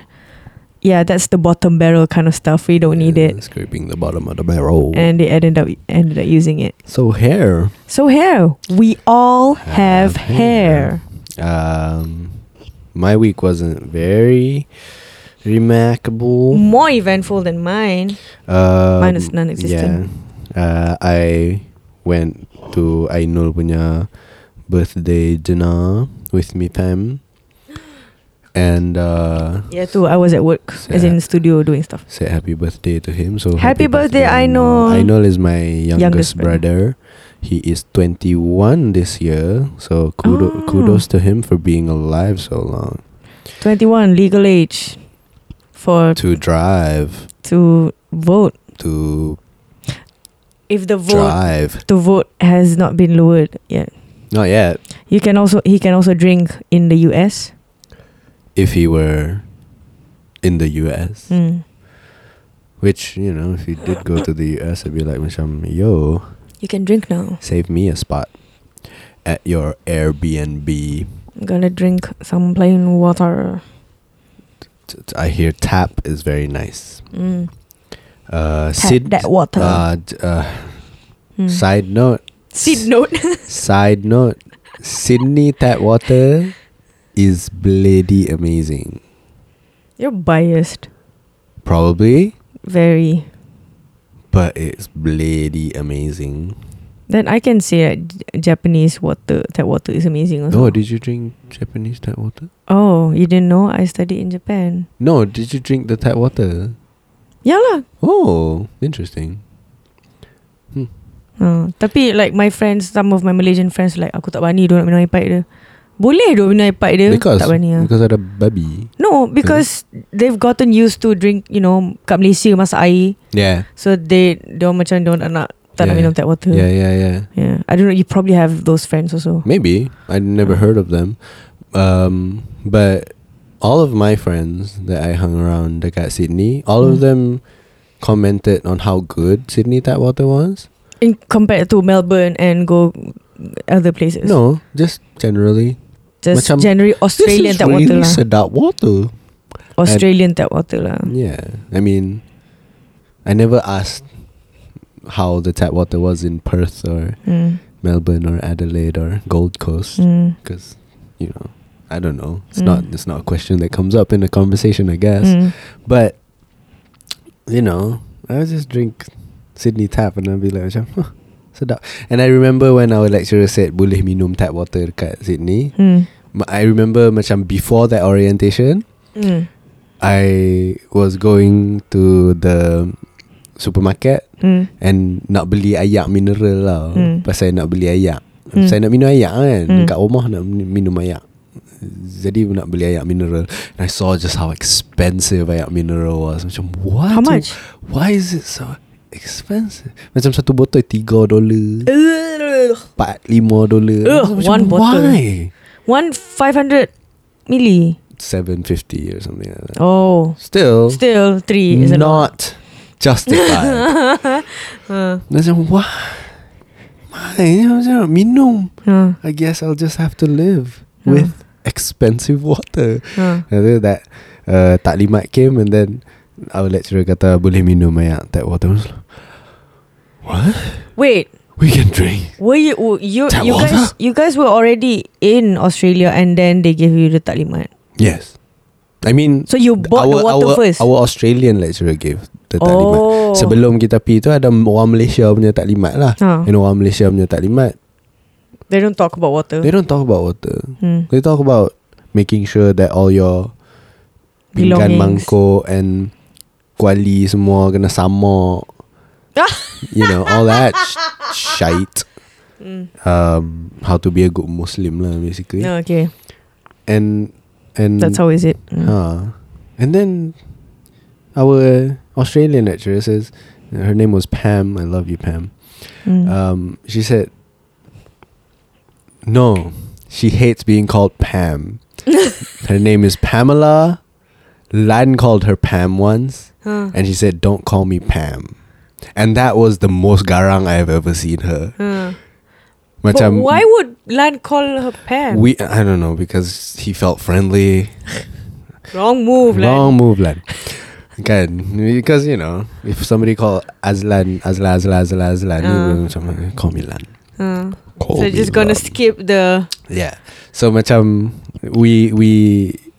Yeah, that's the bottom barrel kind of stuff. We don't need it. Scraping the bottom of the barrel. And they ended up ended up using it. so hair. So hair, we all have, Have hair. Um, my week wasn't very remarkable. More eventful than mine. Um, Mine is non-existent. Yeah. Uh, I went to Ainul punya birthday dinner with me fam. And uh, Yeah, too. I was at work, as in the studio doing stuff. said happy birthday to him. So Happy birthday, Ainul. Ainul is my youngest, Youngest brother. brother. He is 21 this year, so kudo- Oh. kudos to him for being alive so long. 21 legal age for To drive, to vote. to If the vote drive. to vote has not been lowered yet. Not yet. You can also he can also drink in the US. If he were in the US, Mm. which, you know, if he did go to the US, I'd be like, macam, yo, You can drink now. save me a spot at your Airbnb. I'm gonna drink some plain water. I hear tap is very nice. Mm. Uh, Tap Sid, that water. Uh, d- uh, Mm. Side note. Seed note. Side note. Sydney tap water is bloody amazing. You're biased. Probably, Very. but it's bloody amazing. Then I can say uh, that Japanese water tap water is amazing also. Oh, did you drink Japanese tap water? Oh, you didn't know? I studied in Japan. No, did you drink the tap water? Yeah lah. Oh, interesting. Uh, tapi like my friends, some of my Malaysian friends like aku tak berani dia nak minum air pipe dia. Boleh dia minum air pipe dia. Because tak berani lah. because ada babi. No, because they've gotten used to drink, you know, kat Malaysia masak air. Yeah. So they dia macam dia nak nak tak nak Yeah. minum tap water. Yeah, yeah, yeah. Yeah. I don't know, you probably have those friends also. Maybe I never heard of them, um, but all of my friends that I hung around at Sydney, all of Mm. them commented on how good Sydney tap water was. In compared to Melbourne and go other places. No, just generally. Just macam, generally Australian tap really water lah. sedap water. Australian tap water lah. Yeah, I mean, I never asked how the tap water was in Perth or Mm. Melbourne or Adelaide or Gold Coast Mm. because you know I don't know. It's Mm. not it's not a question that comes up in a conversation, I guess. Mm. But you know, I just drink Sydney tap and I'd be like, macam, huh, sedap. And I remember when our lecturer said boleh minum tap water dekat Sydney. Mm. Ma- I remember macam before that orientation, Mm. I was going to the supermarket Mm. and nak beli ayak mineral lah. Hmm. Pasal nak beli ayak. Hmm. Saya nak minum ayak kan. Hmm. Kat rumah nak min- minum ayak. Jadi nak beli ayak mineral. And I saw just how expensive ayak mineral was. Macam what? How much? Why is it so expensive? Macam satu botol tiga dolar, empat lima dolar. Macam, one bottle. Why? One five hundred milli. Seven fifty or something like that. Oh, Still, still three is not justified. Uh, Macam why? Why? Macam minum. uh, I guess I'll just have to live Hmm. with expensive water. uh. And then that uh, taklimat came and then our lecturer kata boleh minum ayak tap water. What? Wait, We can drink. were you you Tap you guys water? you guys were already in Australia and then they gave you the taklimat. Yes. I mean, So you bought the water our, first. Our Australian lecturer gave the taklimat. oh. Sebelum kita pergi tu ada orang Malaysia punya taklimat lah. Huh. And orang Malaysia punya taklimat, They don't talk about water. they don't talk about water. Hmm. They talk about making sure that all your pinggan mangkuk and kuali semua kena sama. you know, all that sh- shite. Mm. Um, how to be a good Muslim lah basically. No, okay. And and That's how is it. Mm. Huh. And then our Australian lecturer says her name was Pam. I love you, Pam. Mm. Um, she said, "No, she hates being called Pam. her name is Pamela. Lan called her Pam once, Huh. and she said, "Don't call me Pam." And that was the most garang I've ever seen her. Huh. But why would Lan call her Pam? we? I don't know because he felt friendly. Wrong move, Lan. Wrong move, Lan. Kan Because you know If somebody call Azlan Azla Azla Azla Azlan Ah. uh. macam Call me Lan Huh. Call So me just gonna Lan. skip the. Yeah So macam We We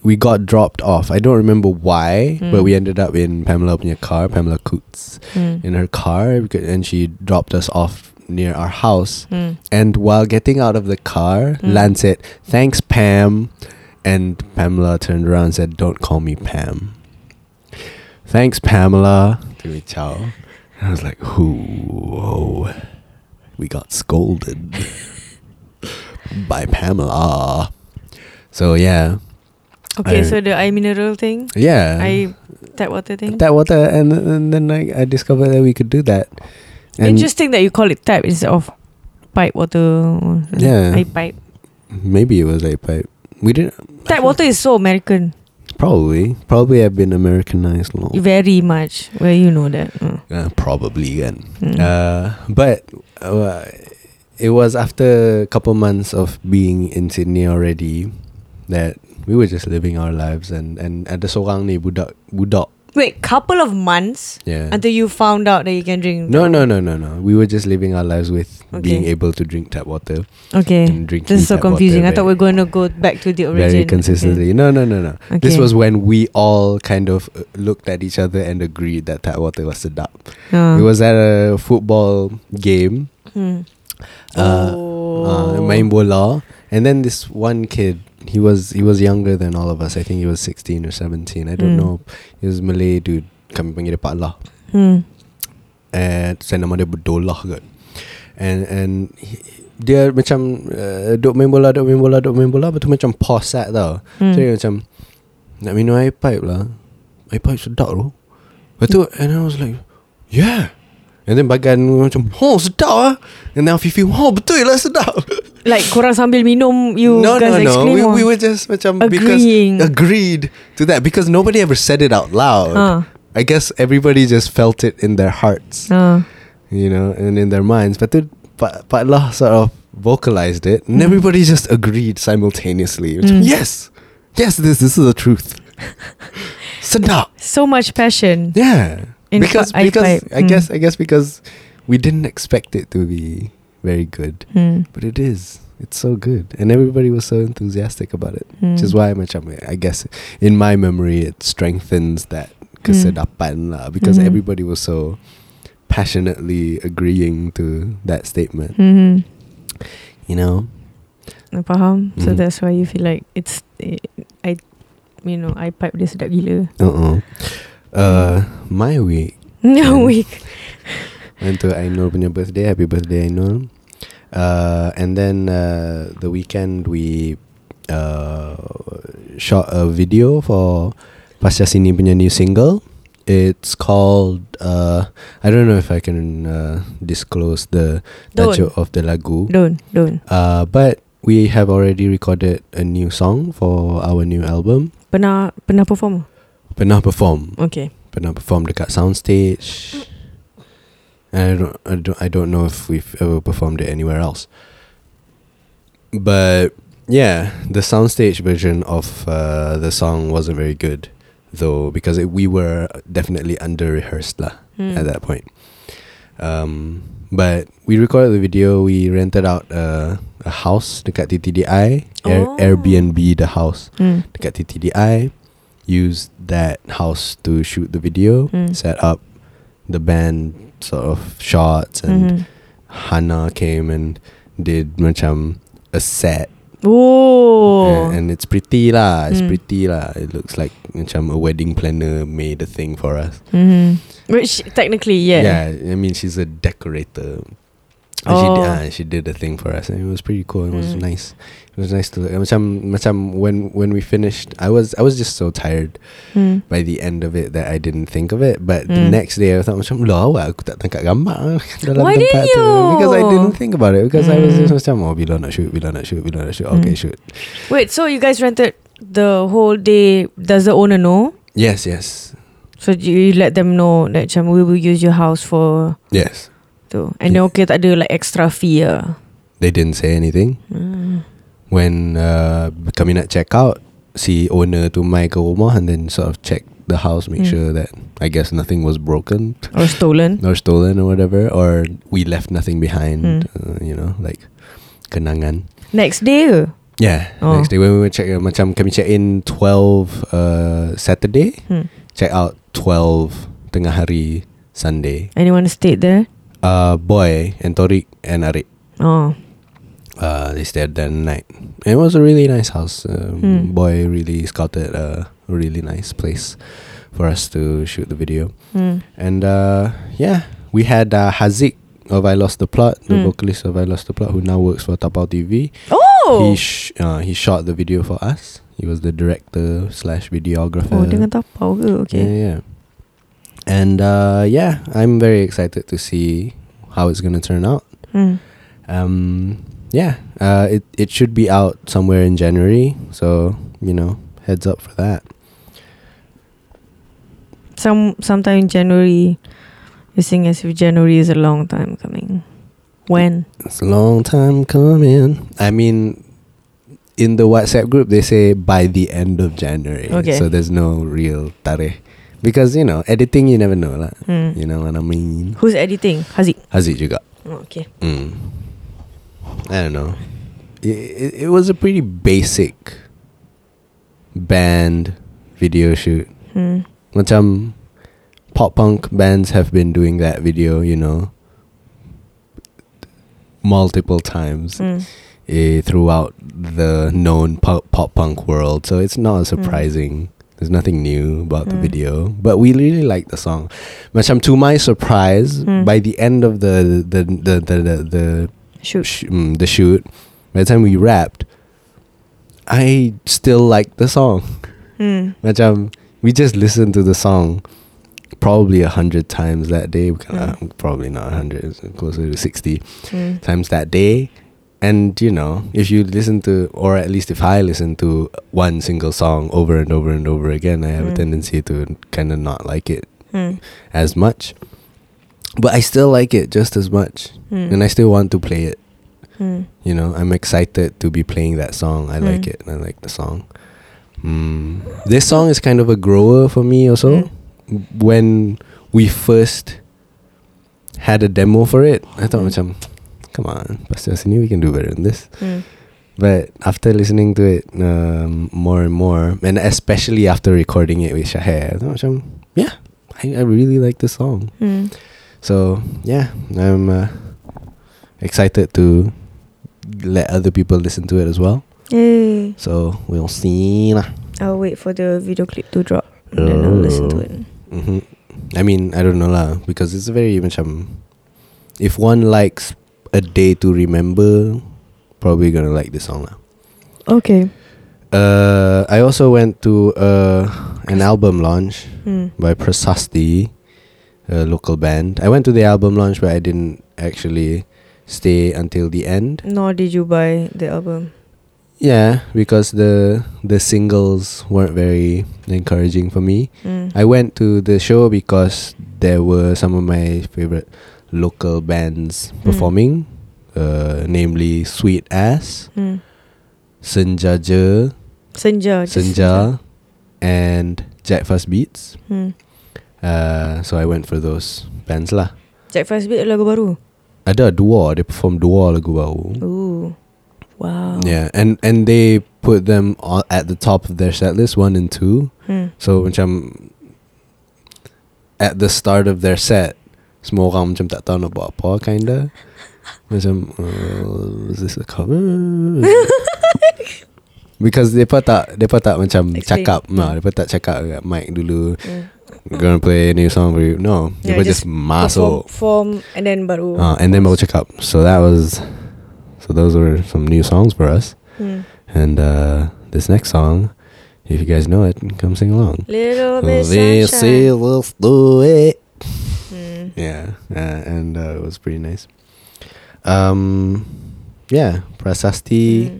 We got dropped off I don't remember why Hmm. But we ended up in Pamela punya car Pamela Coots Mm. In her car And she dropped us off Near our house Mm. And while getting out of the car Hmm. Lan said Thanks Pam And Pamela turned around and said Don't call me Pam Thanks Pamela to me ciao and I was like Whoa we got scolded by Pamela. So yeah, Okay, I- so the eye mineral thing, yeah. eye tap water thing. tap water, and, and then I, I discovered that we could do that. And Interesting that you call it tap instead of pipe water. Yeah. eye pipe. maybe it was a pipe. We didn't. Tap water is so American, Probably, probably have been Americanized long. very much. Well, you know that. Uh, Uh, probably again. mm. Uh, but uh, it was after a couple months of being in Sydney already that we were just living our lives and and at ada seorang ni budak budak Wait, couple of months yeah. until you found out that you can drink. no, no, no, no, no. We were just living our lives with being able to drink tap water Okay. and drinking This is so tap water confusing. I thought we are going to go back to the origin. very consistently. No, no, no, no. Okay. This was when we all kind of uh, looked at each other and agreed that tap water was sedap. Uh, It was at a football game, Hmm. uh, oh. uh, main bola, and then this one kid. He was he was younger than all of us. I think he was sixteen or seventeen. I don't Mm. know. He was Malay dude. Kami panggil dia Pak Lah. Hmm. And saya nama dia Bedollah kot. And and he, dia macam uh, duk main bola, duk main bola, duk main bola, betul macam pause sat tau. Hmm. So dia macam Nak minum air pipe lah Air pipe sedap tu Lepas tu And I was like Yeah And then bagan macam Oh sedap lah And then Fifi Oh betul lah sedap Like korang sambil minum You No guys no no exclaim we, we were just macam Agreeing. Because Agreed To that Because nobody ever said it out loud Ah. I guess everybody just felt it in their hearts Ah. You know And in their minds But tu Pak, Pak Lah sort of vocalized it And Mm. everybody just agreed simultaneously Mm. Yes Yes this, this is the truth Sedap So much passion Yeah. In because because. I Mm. guess I guess because we didn't expect it to be very good, Hmm. but it is. It's so good, and everybody was so enthusiastic about it. Hmm. Which is why I guess in my memory it strengthens that kesedapan lah because Mhm. everybody was so passionately agreeing to that statement. Hmm. You know. Faham. So that's why you feel like it's eh, I you know I pipe dia sedap gila. Uh uh. Uh, my week No week. Untuk Ainul punya birthday Happy birthday Ainul uh, And then uh, The weekend We uh, Shot a video For Pasca Sini punya new single It's called uh, I don't know if I can uh, Disclose the. Tajuk of the lagu Don't don't. uh, But We have already recorded A new song For our new album Pernah pernah perform? Pernah perform Okay. pernah perform dekat soundstage. And I don't, I don't, I don't know if we've ever performed it anywhere else. But yeah, the soundstage version of uh, the song wasn't very good, though, because it, we were definitely under rehearsed lah Hmm. at that point. Um, but we recorded the video. We rented out a, a house dekat TTDI, Air, Oh. Airbnb the house Hmm. dekat TTDI used that house to shoot the video Mm. set up the band sort of shots and Mhm. Hana came and did macam a set Oh. and, and it's pretty lah it's Mm. pretty lah it looks like macam a wedding planner made a thing for us Mhm. Which technically yeah. I mean she's a decorator she, Oh. did, uh, she did a thing for us and it was pretty cool it was Mm. nice it was nice to look macam macam when when we finished I was I was just so tired Hmm. by the end of it that I didn't think of it. But the Mm. next day I thought macam lah awak aku tak tangkap gambar dalam Why tempat didn't tu because I didn't think about it because I was Mm. just macam oh bila nak shoot bila nak shoot bila nak shoot okay Mm. shoot Wait, so you guys rented the whole day. Does the owner know? yes yes So you you let them know that macam we will use your house for yes tu. And then okay tak ada like extra fee ah. they didn't say anything Hmm. When uh, kami nak check out si owner to ke rumah and then sort of check the house make Mm. sure that I guess nothing was broken Or stolen. or stolen or whatever or we left nothing behind Mm. uh, you know like kenangan Next day ke? Yeah, Oh. next day when we were check uh, macam kami check in 12 uh, Saturday, Hmm. check out 12 tengah hari Sunday. Anyone stayed there? Uh, boy and Torik and Arik, Oh. Uh, they stayed that night. It was a really nice house. Um, Hmm. Boy really scouted a really nice place for us to shoot the video. Hmm. And uh, yeah, we had uh, Hazik of I Lost the Plot, the Mm. vocalist of I Lost the Plot, who now works for Tapau TV. Oh. He sh- uh, he shot the video for us. He was the director slash videographer. oh, dengan tapau ke? Okay. Yeah, yeah. And uh, yeah, I'm very excited to see how it's gonna turn out. Hmm. Um, yeah, uh, it it should be out somewhere in January. So you know, heads up for that. Some sometime in January. You sing as if January is a long time coming. When? It's a long time coming. I mean, in the WhatsApp group, they say by the end of January. Okay. So there's no real tarikh. Because, you know, editing, you never know. lah. Hmm. You know what I mean? Who's editing? Haziq. Haziq juga. Oh, okay. Mm. I don't know. It, it, it was a pretty basic band video shoot. Hmm. Macam pop punk bands have been doing that video, you know, multiple times Hmm. eh, throughout the known pop, pop punk world. So it's not surprising. There's nothing new about the Mm. video, but we really like the song. Macam to my surprise, Mm. by the end of the the the the the, the Shoot. sh- mm, the shoot, by the time we wrapped, I still like the song. Hmm. Macam we just listened to the song probably a hundred times that day. Uh, probably not a hundred, it's closer to sixty Hmm. times that day. And you know, if you listen to, or at least if I listen to one single song over and over and over again, I have a Mm. tendency to kind of not like it Hmm. as much. But I still like it just as much, Hmm. and I still want to play it. Hmm. You know, I'm excited to be playing that song. I like Mm. it. I like the song. Mm. This song is kind of a grower for me also. When we first had a demo for it, I thought Mm. come on, Pasca Sini, we can do better than this. Hmm. But after listening to it um, more and more, and especially after recording it with Shaher, I thought yeah, I, I really like the song. So yeah, I'm uh, excited to let other people listen to it as well. Yay. So we'll see lah. I'll wait for the video clip to drop and then I'll listen to it. hmm I mean, I don't know lah because it's a very macam. If one likes a day to remember, probably gonna like this song lah. Okay. Uh, I also went to uh, an album launch Hmm. by Prasasti, a local band. I went to the album launch, but I didn't actually stay until the end. Nor did you buy the album. Yeah, because the the singles weren't very encouraging for me. Hmm. I went to the show because there were some of my favorite local bands Mm. performing, uh, namely Sweet Ass. Senjaja, Senja. just Senja, and Jack Fast Beats. Hmm. Uh, so I went for those bands lah. Jack Fast Beat lagu baru. Ada dua, they perform dua lagu baru. Ooh. Wow. Yeah, and and they put them all at the top of their set list, one and two. Hmm. So macam at the start of their set, semua orang macam tak tahu nak buat apa kinda. Macam uh, is this a cover? Because mereka tak mereka tak macam Explain. cakap, nah, mereka tak cakap kat mic dulu. Hmm. We're gonna play a new song for you. No, Yeah, mereka just, just masuk. Form and then baru. Uh, and then baru cakap. So that was, so those were some new songs for us. Hmm. And uh, this next song, if you guys know it, come sing along. Little bit This sunshine. let's do it. Hmm. Yeah, uh, and uh, it was pretty nice. Um, yeah, Prasasti. Hmm.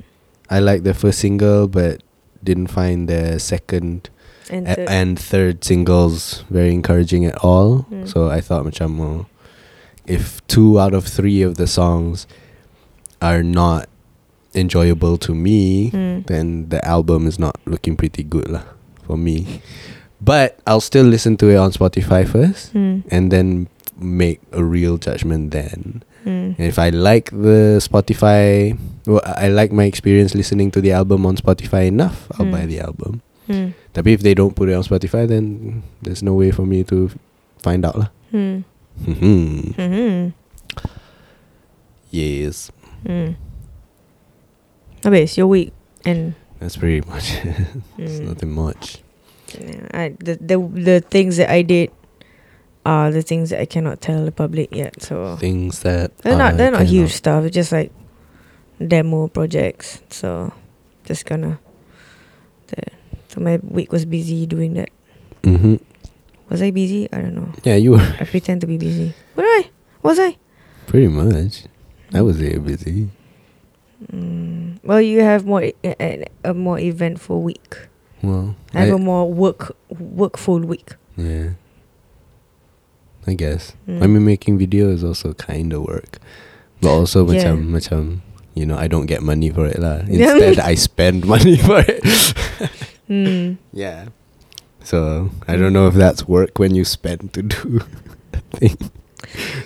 I like the first single, but didn't find the second And third. and third singles very encouraging at all. Mm. So I thought, macam, oh, if two out of three of the songs are not enjoyable to me, Hmm. then the album is not looking pretty good lah for me. But I'll still listen to it on Spotify first, Hmm. and then make a real judgment then. And if I like the Spotify, well, I like my experience listening to the album on Spotify enough, I'll Mm. buy the album. Hmm. Tapi if they don't put it on Spotify, then there's no way for me to find out lah. Hmm. Mhm. Hmm. yes, Hmm. Habis your week and that's pretty much. it. it's Hmm. nothing much. Yeah, I, the the the things that I did are the things that I cannot tell the public yet. So Things that they're not I they're not huge stuff. It's just like demo projects. So just gonna. The, so my week was busy doing that. Mhm. Was I busy? I don't know. Yeah, you were I pretend to be busy. Was I? Was I? pretty much. I was very busy. Mm, well, you have more a, a more eventful week. Well, I have a more work workful week. yeah. I guess. Mm. I mean, making video is also kind of work, but also Yeah. macam macam you know I don't get money for it lah. Instead, I spend money for it. Mm. yeah. So I don't know if that's work when you spend to do a thing.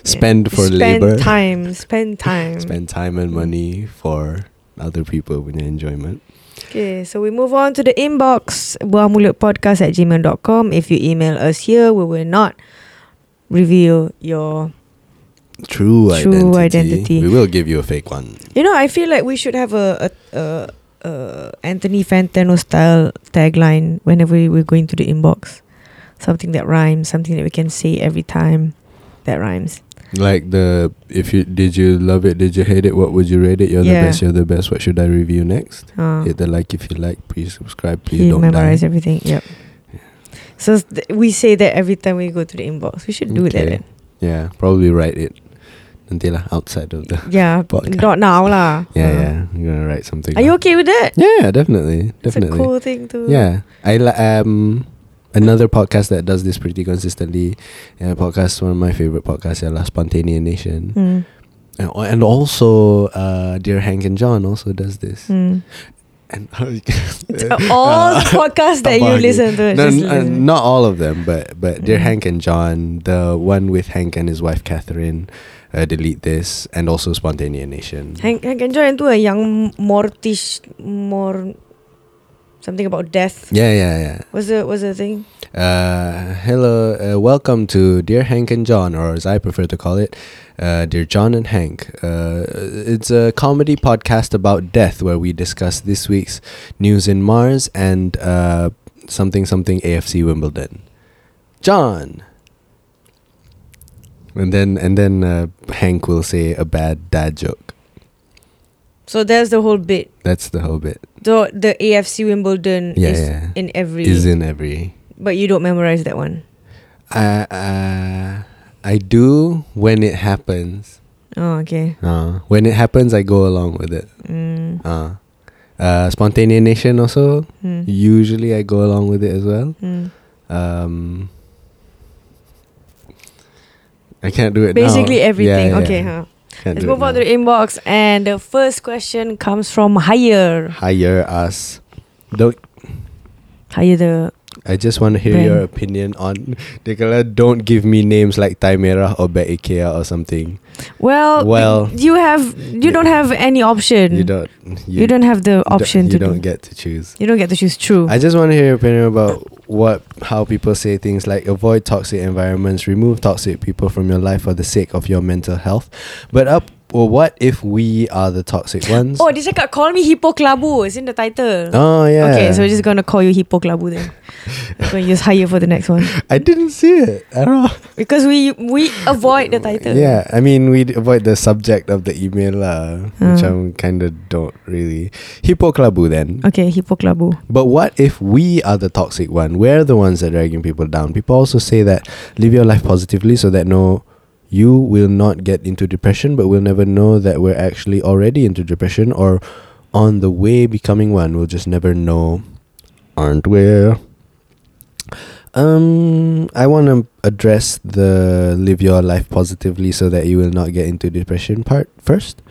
Spend for spend labor. Spend time. Spend time. Spend time and money for other people with enjoyment. Okay, so we move on to the inbox. Buahmulutpodcast at gmail.com. If you email us here, we will not reveal your. True, True identity. identity. We will give you a fake one. You know, I feel like we should have a, a, a, a Anthony Fantano style tagline whenever we're going to the inbox. Something that rhymes, something that we can say every time that rhymes. Like the if you did you love it, did you hate it, what would you rate it? You're Yeah. the best, you're the best. What should I review next? Uh, Hit the like if you like. Please subscribe. Please don't memorize die. everything. Yep. So th- we say that every time we go to the inbox. We should do Okay. that. Then. Yeah, probably write it. Until outside of the. Yeah, Podcast. not now lah. Yeah, Uh. yeah. I'm gonna write something. Are you okay with that? Yeah, definitely, definitely It's a cool thing to. Yeah, I um another podcast that does this pretty consistently. Yeah, podcast one of my favorite podcasts, yeah, La Spontaneanation, Mm. and, and also uh, Dear Hank and John also does this. Mm. And All the podcasts that you listen to. No, n- uh, not all of them, but but Dear Mm. Hank and John, the one with Hank and his wife Catherine, uh, delete this, and also Spontaneanation. Hank, Hank and John tu eh, yang mortish, more something about death. Yeah, yeah, yeah. Was the was the thing? Uh, hello, uh, welcome to Dear Hank and John, or as I prefer to call it, uh, Dear John and Hank. Uh, it's a comedy podcast about death where we discuss this week's news in Mars and uh, something something AFC Wimbledon. John. And then and then uh, Hank will say a bad dad joke. So that's the whole bit. That's the whole bit. So the AFC Wimbledon Yeah, is yeah. in every. Is in every. but you don't memorize that one. Uh, uh, I do when it happens. Oh, okay. Uh, when it happens, I go along with it. Mm. Uh, uh, Spontaneanation also. Mm. Usually, I go along with it as well. Mm. Um, I can't do it. Basically Yeah, everything. yeah, okay, yeah. huh? Can't Let's move on now. to the inbox. And the first question comes from Higher. Hire us. Don't. Higher the. I just want to hear Brand. your opinion on. Nicola, don't give me names like Taimera or Bet Ikea or something. Well, Well, you have you don't have any option. You don't. You, don't have the you don't- option You to don't do. get to choose. You don't get to choose true. I just want to hear your opinion about what how people say things like avoid toxic environments, remove toxic people from your life for the sake of your mental health. But up or what if we are the toxic ones? oh, dia cakap call me Hippo Klabu. It's in the title. Oh, yeah. Okay, so we're just gonna call you Hippo Klabu then. we're gonna use higher for the next one I didn't see it at all. because we we avoid the title. Yeah, I mean we avoid the subject of the email lah, which Uh. I kind of don't really. Hippo Klabu then. Okay, Hippo Klabu. But what if we are the toxic one? We're the ones that are dragging people down. People also say that live your life positively so that no, you will not get into depression, but we'll never know that we're actually already into depression or on the way becoming one. We'll just never know, aren't we? Um, I want to address the live your life positively so that you will not get into depression part first.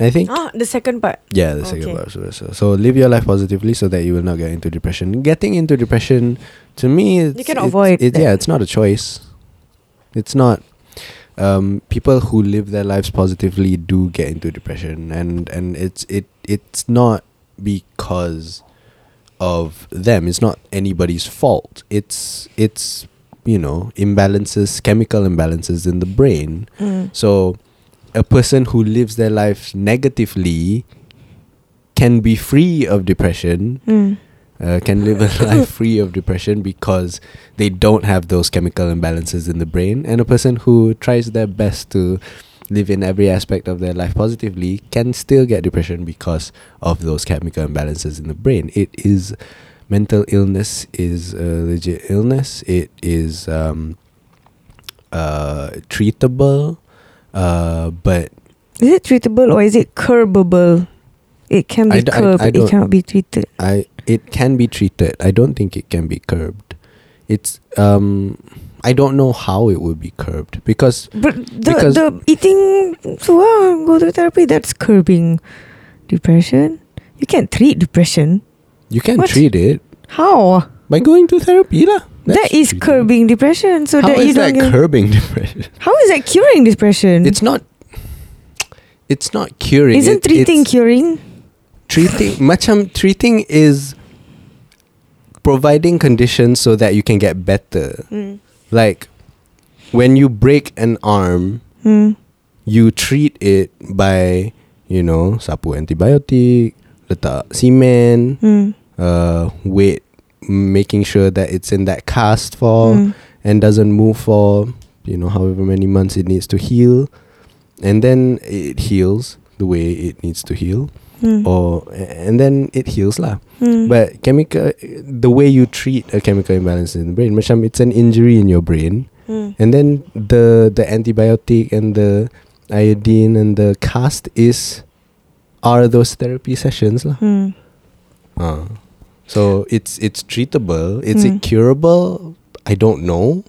I think Ah, the second part. yeah, the second Okay. part. So, so, so live your life positively so that you will not get into depression. Getting into depression, to me, it's, can it's- avoid It, yeah, it's not a choice. It's not. Um, people who live their lives positively do get into depression, and and it's it it's not because of them. It's not anybody's fault. It's it's you know imbalances, chemical imbalances in the brain. Mm. So, a person who lives their life negatively can be free of depression. Mm. Uh, can live a life free of depression because they don't have those chemical imbalances in the brain. And a person who tries their best to live in every aspect of their life positively can still get depression because of those chemical imbalances in the brain. It is mental illness is a legit illness. It is um, uh, treatable, uh, but Is it treatable or is it curbable? It can be I d- curbed. I it cannot be treated. I it can be treated. I don't think it can be curbed. It's um I don't know how it would be curbed because But the Because- the eating so ah, go to therapy that's curbing depression. You can't treat depression. you can What? treat it How? by going to therapy lah. that That's curbing depression. So How that you is don't that curbing depression? How is that curing depression? It's not. It's not curing. Isn't it, treating curing? Treating? Macam treating is providing conditions so that you can get better. Mm. Like when you break an arm, Mm. you treat it by you know sapu antibiotic, letak semen, Mm. uh, wait, making sure that it's in that cast for Mm. and doesn't move for you know however many months it needs to heal, and then it heals the way it needs to heal, Mm. or and then it heals lah. Mm. But chemical, the way you treat a chemical imbalance in the brain, macam it's an injury in your brain. Mm. And then the the antibiotic and the iodine and the cast is are those therapy sessions lah. Mm. Uh. So it's it's treatable. Is Mm. it curable? I don't know.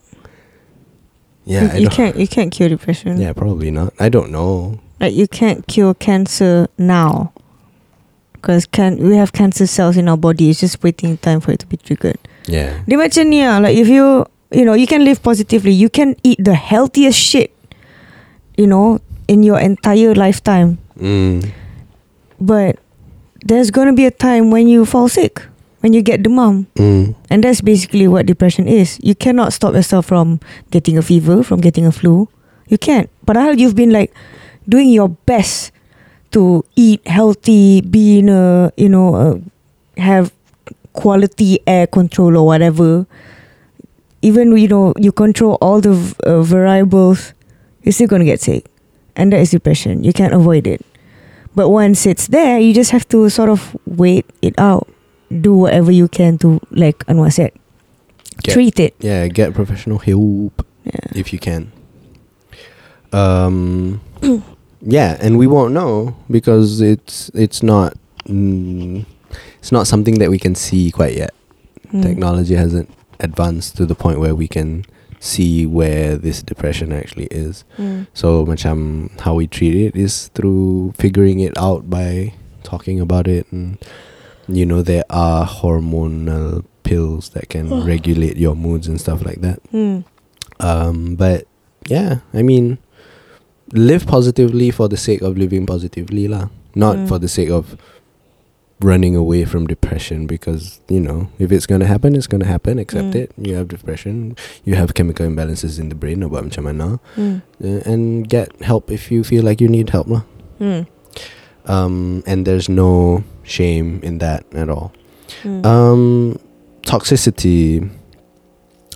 Yeah, I you, you can't you can't cure depression. yeah, probably not. I don't know. Like you can't cure cancer now. Because can we have cancer cells in our body. It's just waiting time for it to be triggered. Yeah. Dia macam ni lah. Like if you you know you can live positively. You can eat the healthiest shit. You know in your entire lifetime. Mm. But there's gonna be a time when you fall sick. When you get demam. Mm. And that's basically what depression is. You cannot stop yourself from getting a fever, from getting a flu. You can't. But Padahal you've been like doing your best to eat healthy, be in a, you know, uh, have quality air control or whatever. Even, you know, you control all the v- uh, variables, you're still going to get sick. And that is depression. You can't avoid it. But once it's there, you just have to sort of wait it out. Do whatever you can to, like Anwar said, Get- treat it. Yeah, get professional help. Yeah. if you can. Um, yeah, and we won't know because it's it's not mm, it's not something that we can see quite yet. Mm. Technology hasn't advanced to the point where we can see where this depression actually is. Mm. So, macam how we treat it is through figuring it out by talking about it, and you know there are hormonal pills that can regulate your moods and stuff like that. Mm. Um, but yeah, I mean, live positively for the sake of living positively, lah. Not Mm. for the sake of running away from depression because you know if it's gonna happen, it's gonna happen. Accept Mm. it. You have depression. You have chemical imbalances in the brain. About macam mana, Mm. uh, and get help if you feel like you need help, lah. Mm. Um, and there's no shame in that at all. Mm. Um, toxicity.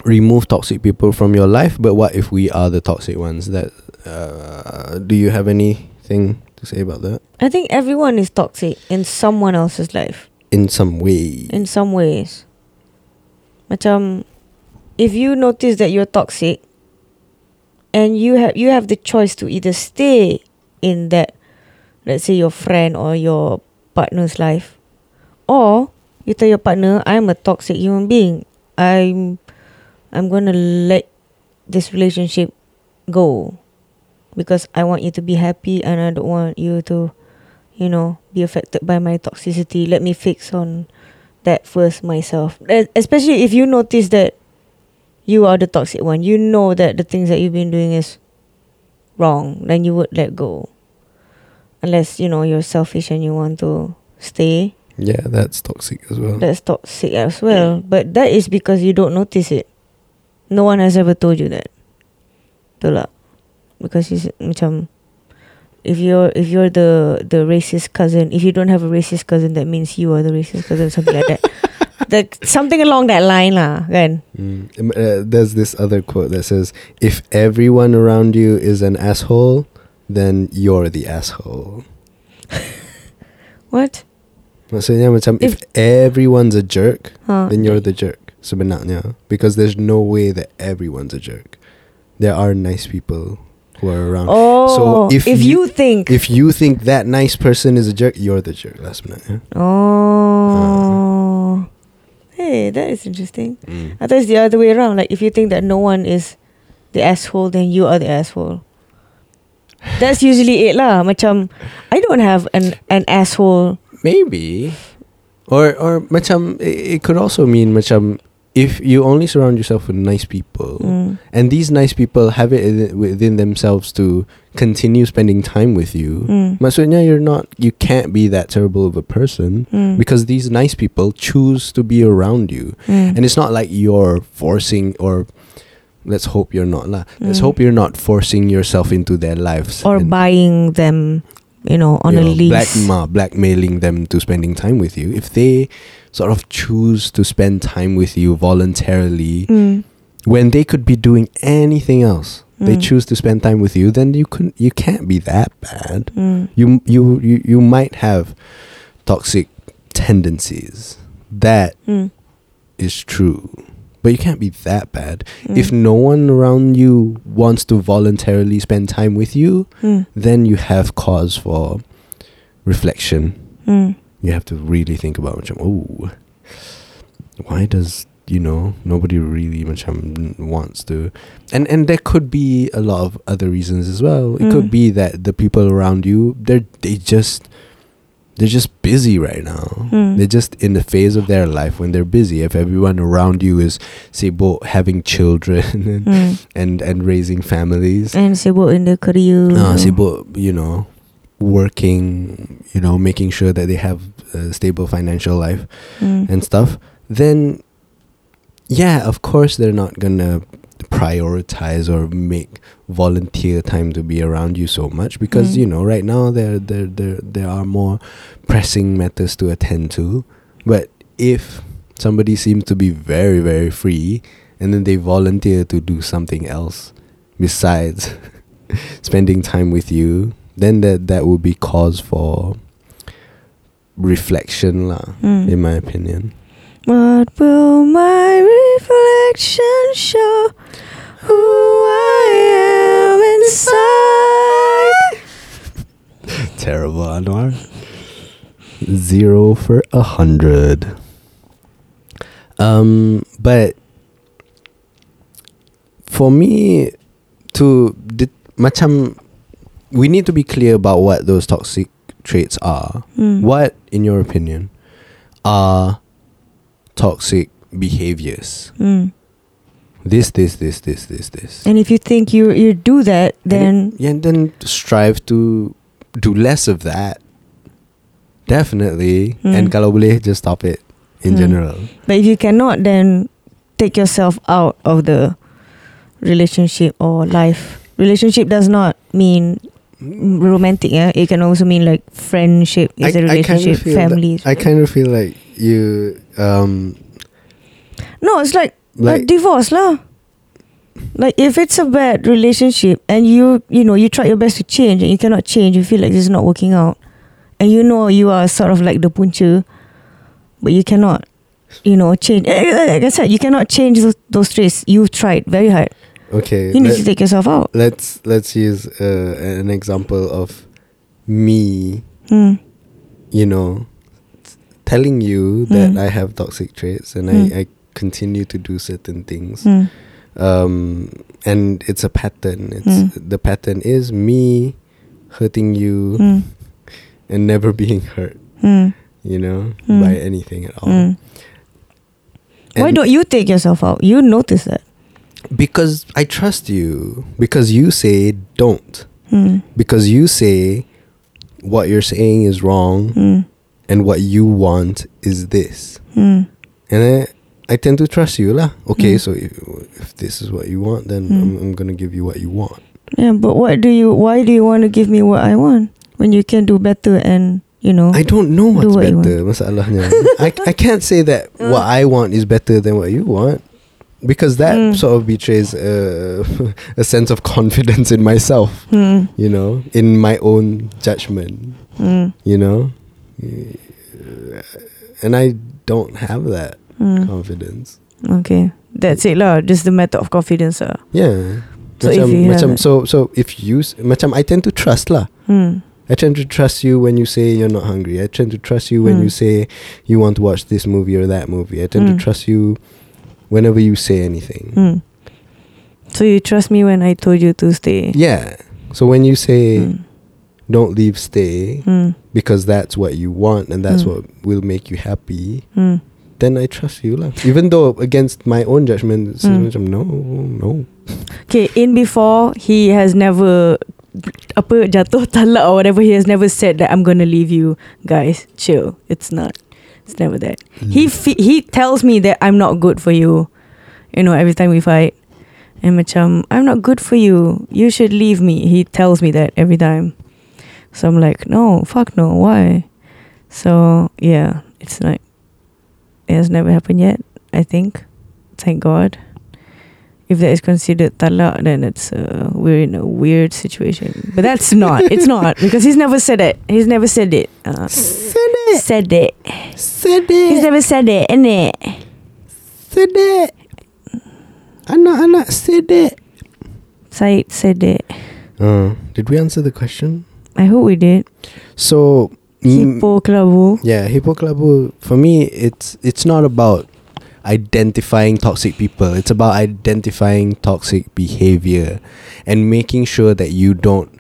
Remove toxic people from your life, but what if we are the toxic ones? That uh, do you have anything to say about that? I think everyone is toxic in someone else's life. In some way, In some ways. Macam if you notice that you're toxic and you have you have the choice to either stay in that let's say your friend or your partner's life or you tell your partner I'm a toxic human being. I'm I'm going to let this relationship go because I want you to be happy and I don't want you to you know be affected by my toxicity. Let me fix on that first myself. Especially if you notice that you are the toxic one. You know that the things that you've been doing is wrong, then you would let go. Unless, you know, you're selfish and you want to stay. yeah, that's toxic as well. That's toxic as well. But that is because you don't notice it. No one has ever told you that. Betul tak? Because it's macam if you're if you're the the racist cousin, if you don't have a racist cousin, that means you are the racist cousin, something like that. the, something along that line lah, kan? Mm. Uh, there's this other quote that says, "If everyone around you is an asshole, then you're the asshole." What? Maksudnya macam if, If- everyone's a jerk, Huh. then you're the jerk sebenarnya because there's no way that everyone's a jerk. There are nice people who are around. Oh, So if if, you- you, think, If you think that nice person is a jerk, you're the jerk lah sebenarnya. oh, hey, that is interesting. Mm. I thought it's the other way around. Like if you think that no one is the asshole, then you are the asshole. That's usually it lah. Macam I don't have an an asshole. Maybe. Or or macam it, it could also mean macam if you only surround yourself with nice people Mm. and these nice people have it within themselves to continue spending time with you. Mm. Maksudnya you're not you can't be that terrible of a person Mm. because these nice people choose to be around you. Mm. And it's not like you're forcing or let's hope you're not lah. Let's Mm. hope you're not forcing yourself into their lives or buying them, you know, on you a know, lease. black ma, blackmailing them to spending time with you. If they sort of choose to spend time with you voluntarily Mm. when they could be doing anything else, they Mm. choose to spend time with you, then you couldn't you can't be that bad. Mm. You you you, you might have toxic tendencies. That Mm. is true. But you can't be that bad. Mm. If no one around you wants to voluntarily spend time with you, Mm. then you have cause for reflection. You have to really think about macam, oh, why does you know nobody really macam wants to, and and there could be a lot of other reasons as well. It could Mm. be that the people around you they're they just they're just busy right now. Mm. They're just in the phase of their life when they're busy. If everyone around you is say both having children and, Mm. and and raising families, And sibuk in the career. uh, sibuk, you know, working, you know, making sure that they have a stable financial life Mm. and stuff, then yeah, of course they're not gonna prioritize or make volunteer time to be around you so much because Mm. you know right now there there there there are more pressing matters to attend to but if somebody seems to be very very free and then they volunteer to do something else besides spending time with you then that that would be cause for reflection lah Mm. in my opinion What will my reflection show? Who I am inside. Terrible, Anwar. Zero for a hundred. Um, but for me, to di- macam, we need to be clear about what those toxic traits are. Mm. What, in your opinion, are toxic behaviors? Mm. This, this, this, this, this, this. And if you think you you do that, then yeah, and then strive to do less of that. Definitely. Hmm. And kalau boleh just stop it in Hmm. general. but if you cannot, then take yourself out of the relationship or life. Relationship does not mean romantic. Yeah, it can also mean like friendship is a relationship, that- family. is I kind of feel like you um no, it's like like divorce lah. Like if it's a bad relationship and you you know you try your best to change and you cannot change, you feel like this is not working out, and you know you are sort of like the punca, but you cannot, you know, change. Eh, eh, Like I said, you cannot change those, those traits. You've tried very hard. Okay. You need let- to take yourself out. let's let's use uh, an example of me, Hmm. you know, telling you that Hmm. I have toxic traits and Hmm. I, I continue to do certain things. Hmm. um and it's a pattern it's Mm. the pattern is me hurting you Hmm. and never being hurt Hmm. you know Mm. by anything at all Hmm. Why don't you take yourself out? You notice that. Because i trust you because you say don't Hmm. because you say what you're saying is wrong Hmm. and what you want is this Hmm. and i i tend to trust you lah okay Mm. so if, if this is what you want then Mm. I'm, I'm gonna give you what you want Yeah, but what do you? Why do you want to give me what I want when you can do better and you know. I don't know what's what better. Masalahnya. I I can't say that what I want is better than what you want. Because that Mm. sort of betrays a, a sense of confidence in myself, Hmm. you know, in my own judgment, Hmm. you know. And I don't have that Hmm. confidence. Okay. That's it lah. Just the matter of confidence lah. Yeah. So if you macam, so so if you macam I tend to trust lah. Hmm. I tend to trust you when you say you're not hungry. I tend to trust you when Mm. you say you want to watch this movie or that movie. I tend to Mm. trust you whenever you say anything. Hmm. So you trust me when I told you to stay? Yeah. So when you say Hmm. don't leave, stay Hmm. because that's what you want and that's Mm. what will make you happy, Hmm. then I trust you lah. Even though against my own judgment, Mm. no, no. Okay, in before he has never apa jatuh talak or whatever. He has never said that I'm gonna leave you, guys. Chill. It's not. It's never that. He fe- he tells me that I'm not good for you. You know, every time we fight. And macam, I'm not good for you. You should leave me. He tells me that every time. So I'm like, no, fuck no, why? So yeah, it's like it has never happened yet, I think. Thank God. If that is considered talak, then it's uh, we're in a weird situation. But that's not. It's not because he's never said it. He's never said it. Uh, it. said it. Said it. He's never said it, innit? Said it. Anak-anak said it. Said said it. Uh, did we answer the question? I hope we did. So mm, Hippo kelabu. Yeah, Hippoclabu for me it's it's not about identifying toxic people. It's about identifying toxic behavior and making sure that you don't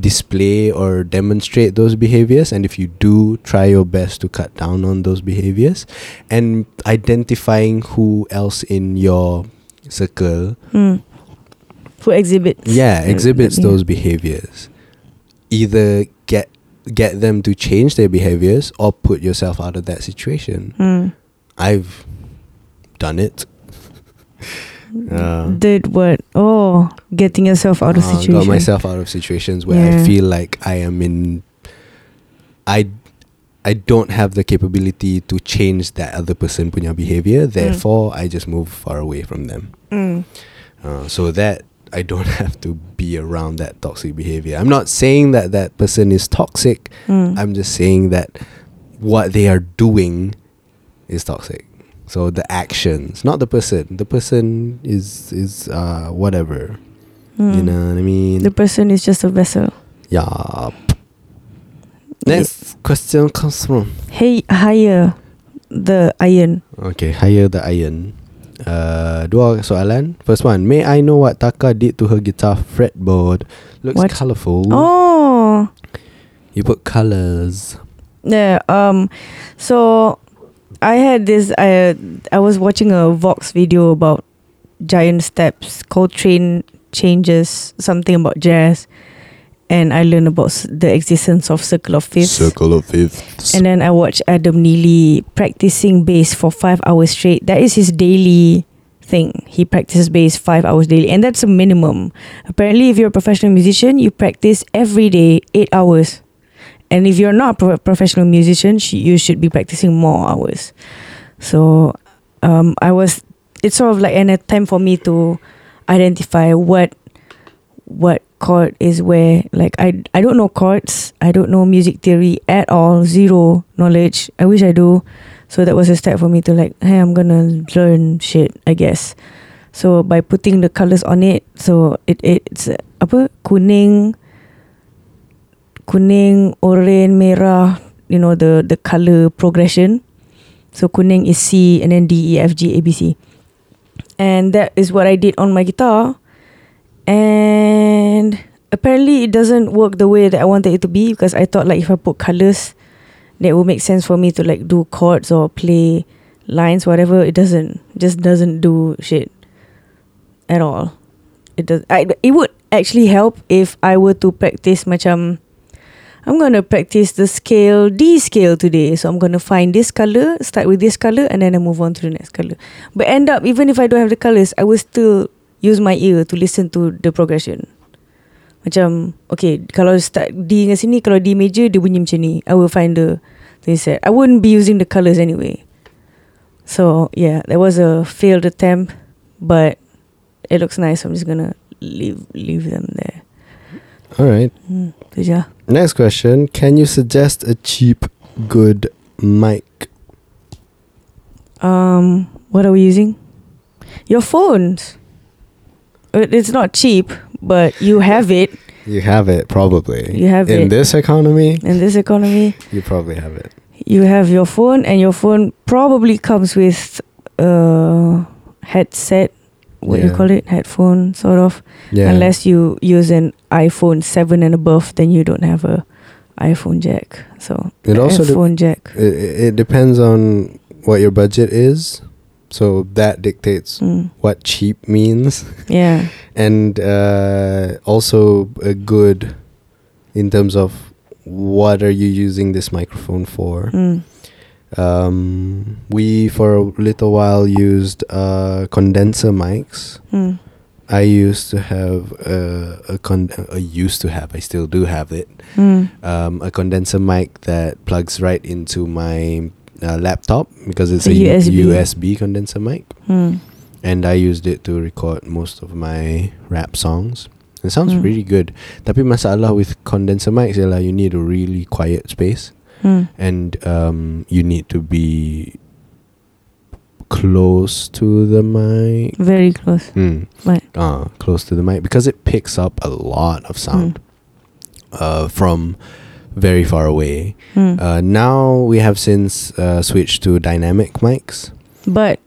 display or demonstrate those behaviors and if you do try your best to cut down on those behaviors and identifying who else in your circle Hmm. Who exhibits? yeah exhibits yeah. those behaviors either get get them to change their behaviors or put yourself out of that situation Hmm. i've done it uh, Did what? Oh, getting yourself out of uh, situation. got myself out of situations where i feel like i am in i I don't have the capability to change that other person punya behavior. Therefore, I just move far away from them. Mm. Uh, so that I don't have to be around that toxic behavior. I'm not saying that that person is toxic. Mm. I'm just saying that what they are doing is toxic. So the actions, not the person. The person is is uh whatever. Mm. You know what I mean? The person is just a vessel. yeah. Next question comes from Hey, hire the iron. Okay, hire the iron. Uh, dua soalan. First one, may I know what Taka did to her guitar fretboard? Looks What? colourful. Oh, You put colours. yeah. Um, so I had this. I I was watching a Vox video about giant steps, Coltrane changes, something about jazz, and I learned about the existence of circle of fifths. Circle of fifths. And then I watched Adam Neely practicing bass for five hours straight. That is his daily thing. He practices bass five hours daily, and that's a minimum. Apparently, if you're a professional musician, you practice every day eight hours. And if you're not a pro- professional musician, you should be practicing more hours. So, um, I was. It's sort of like an attempt for me to identify what what chord is where. Like I I don't know chords. I don't know music theory at all. Zero knowledge. I wish I do. So that was a step for me to like hey I'm gonna learn shit I guess. So by putting the colors on it so it it's apa kuning kuning oranye merah you know the the color progression. So kuning is C and then D E F G A B C. And that is what I did on my guitar. And apparently it doesn't work the way that I wanted it to be because I thought like if I put colors that would make sense for me to like do chords or play lines whatever. It doesn't just doesn't do shit at all. It does I, it would actually help if I were to practice macam I'm gonna practice the scale D scale today. So I'm gonna find this color start with this color and then I move on to the next color but end up even if I don't have the colors I will still use my ear to listen to the progression. Macam Okay Kalau start D dengan sini Kalau D major Dia bunyi macam ni. I will find the Thing set I wouldn't be using the colours anyway. So yeah That was a failed attempt But It looks nice. So I'm just gonna Leave Leave them there All right. Mm, je. Next question. Can you suggest a cheap, good mic? Um, What are we using? Your phones uh, It's not cheap But you have it You have it, probably. You have In it. this economy, In this economy you probably have it. you have your phone and your phone probably comes with a headset what do you call it headphone sort of Yeah. unless you use an iphone 7 and above then you don't have a iphone jack so It also de- jack it, it depends on what your budget is. So that dictates Mm. what cheap means. yeah and uh, also a good in terms of what are you using this microphone for mm. Um, we for a little while used uh, condenser mics Mm. i used to have a, a con- I used to have i still do have it Mm. um, a condenser mic that plugs right into my uh, laptop because it's a USB. USB condenser mic Mm. and I used it to record most of my rap songs. It sounds Mm. really good. Tapi masalah with condenser mics ialah you need a really quiet space Mm. and um, you need to be close to the mic. very close Mm. right Uh, close to the mic because it picks up a lot of sound uh, from very far away. Mm. Uh, now we have since uh, switched to dynamic mics. but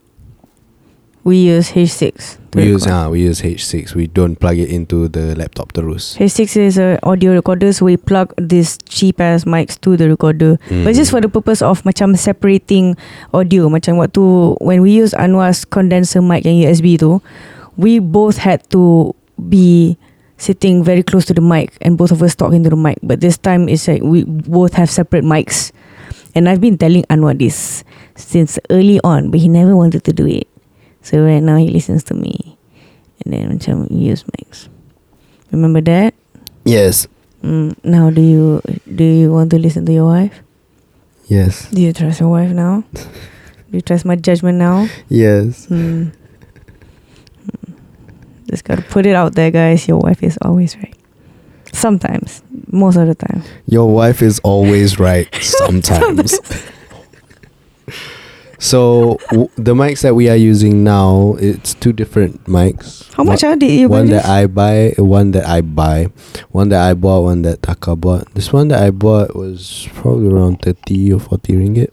we use h6 We use uh, we use H6. We don't plug it into the laptop terus. H6 is a audio recorder so we plug these cheap ass mics to the recorder Mm. But just for the purpose of macam separating audio Macam waktu when we use Anwar's condenser mic yang USB tu We both had to be sitting very close to the mic and both of us talking to the mic But this time it's like we both have separate mics And I've been telling Anwar this since early on but he never wanted to do it So right now he listens to me And then macam use mics Remember that? Yes. Mm, now do you do you want to listen to your wife? Yes. Do you trust your wife now? Do you trust my judgment now? Yes. Hmm. Just gotta put it out there, guys. Your wife is always right. Sometimes, most of the time. Your wife is always right sometimes. So w- the mics that we are using now, it's two different mics. How much One, did you one that I buy, one that I buy, one that I bought, one that Taka bought. This one that I bought was probably around thirty or forty ringgit.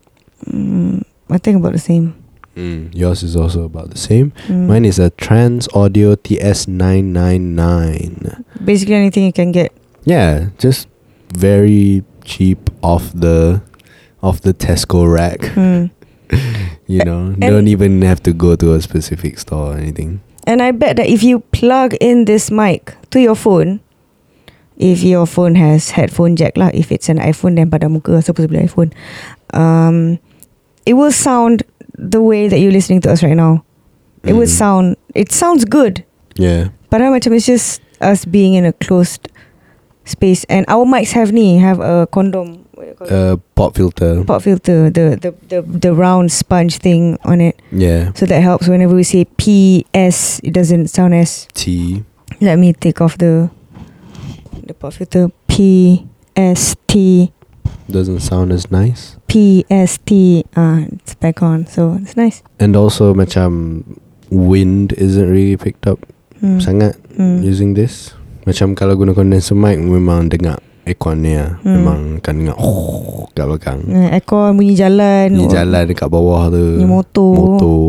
Mm, I think about the same. Mm, yours is also about the same. Mm. Mine is a Trans Audio TS nine nine nine. basically anything you can get. Yeah, just very cheap off the off the Tesco rack. Hmm. You know, And- don't even have to go to a specific store or anything. And I bet that if you plug in this mic to your phone, if your phone has headphone jack lah, if it's an iPhone then pada muka supposed to be iPhone, um, it will sound the way that you're listening to us right now. It would Mm. sound, it sounds good. Yeah. Padahal macam it's just us being in a closed space and our mics have ni have a condom Uh, pop filter. pop filter the, the the the round sponge thing on it Yeah. so that helps whenever we say P S it doesn't sound as T. let me take off the the pop filter P S T Doesn't sound as nice. P S T ah it's back on so it's nice And also macam wind isn't really picked up hmm. sangat Hmm. using this. Macam kalau guna condenser mic memang dengar airconnya Hmm. memang kan dengar oh, kat belakang. Eh, aircon bunyi jalan Ni jalan dekat bawah tu. bunyi motor Motor.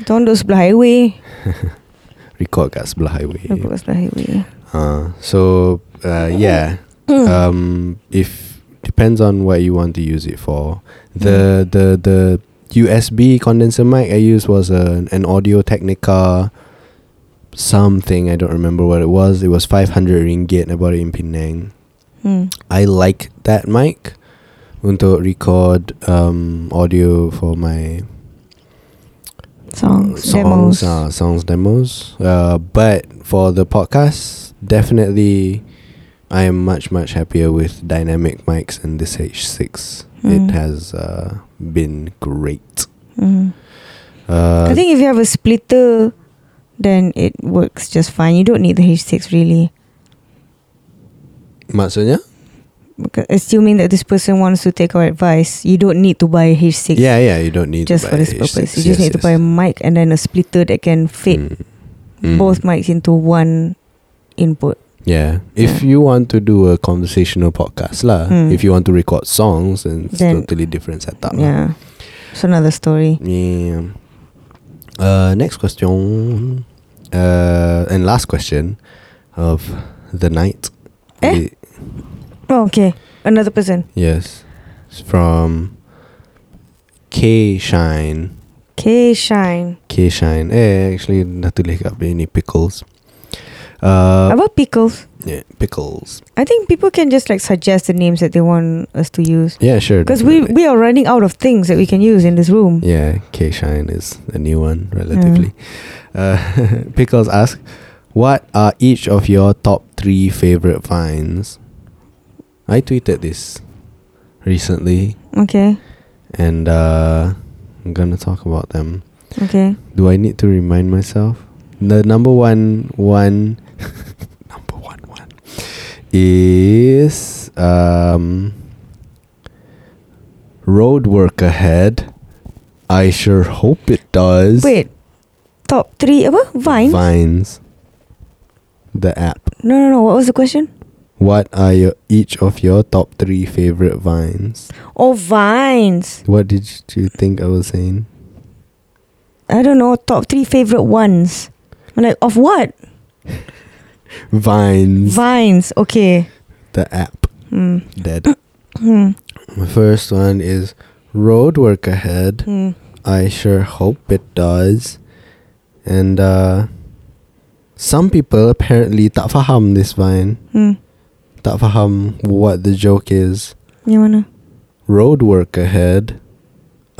Kita orang duduk sebelah highway Record kat sebelah highway. Duduk kat sebelah highway Uh, so uh, yeah, Hmm. um, if depends on what you want to use it for. The the the USB condenser mic I used was a, an Audio Technica something I don't remember what it was. It was five hundred ringgit. I bought it in Penang. Hmm. I like that mic untuk record um, audio for my Songs, songs, demos uh, songs demos. Uh, but for the podcast, definitely I am much much happier with dynamic mics and this H6. Mm. It has uh, been great. Mm. Uh, I think if you have a splitter, then it works just fine. You don't need the H6 really. Maksudnya? Assuming that this person wants to take our advice, you don't need to buy a H6 Yeah, yeah. You don't need just to for this H6. purpose. You Yes, just need to buy a mic and then a splitter that can fit Mm. Mm. both mics into one input. Yeah. If Yeah. you want to do a conversational podcast lah, Mm. if you want to record songs, then it's totally different setup. lah. Yeah. It's another story. Yeah. Uh, next question. Uh, and last question of the night. Eh? Oh, okay. Another person. yes. It's from K Shine. K Shine. K Shine. Eh, actually, dah tulis kat ni pickles. Uh, About pickles. yeah, pickles. I think people can just like suggest the names that they want us to use. Yeah, sure. Because we, we are running out of things that we can use in this room. Yeah, K Shine is a new one, relatively. Uh, Pickles ask, What are each of your top three favorite vines? I tweeted this recently, Okay. and uh, I'm gonna talk about them. Okay. Do I need to remind myself? The number one one, number one one, is um, road work ahead. I sure hope it does. Wait. Top three apa? Vine? Vines. The app. No, no, no. What was the question? What are your each of your top three favorite vines? Oh, vines. What did you think I was saying? I don't know. Top three favorite ones. I'm like, of what? Vines. Vines. Okay. the app. Hmm. Dead. Hmm. My first one is road work ahead. Hmm. I sure hope it does. And uh some people apparently tak faham this vine. Hmm. Tak faham what the joke is. Yang mana? Road work ahead.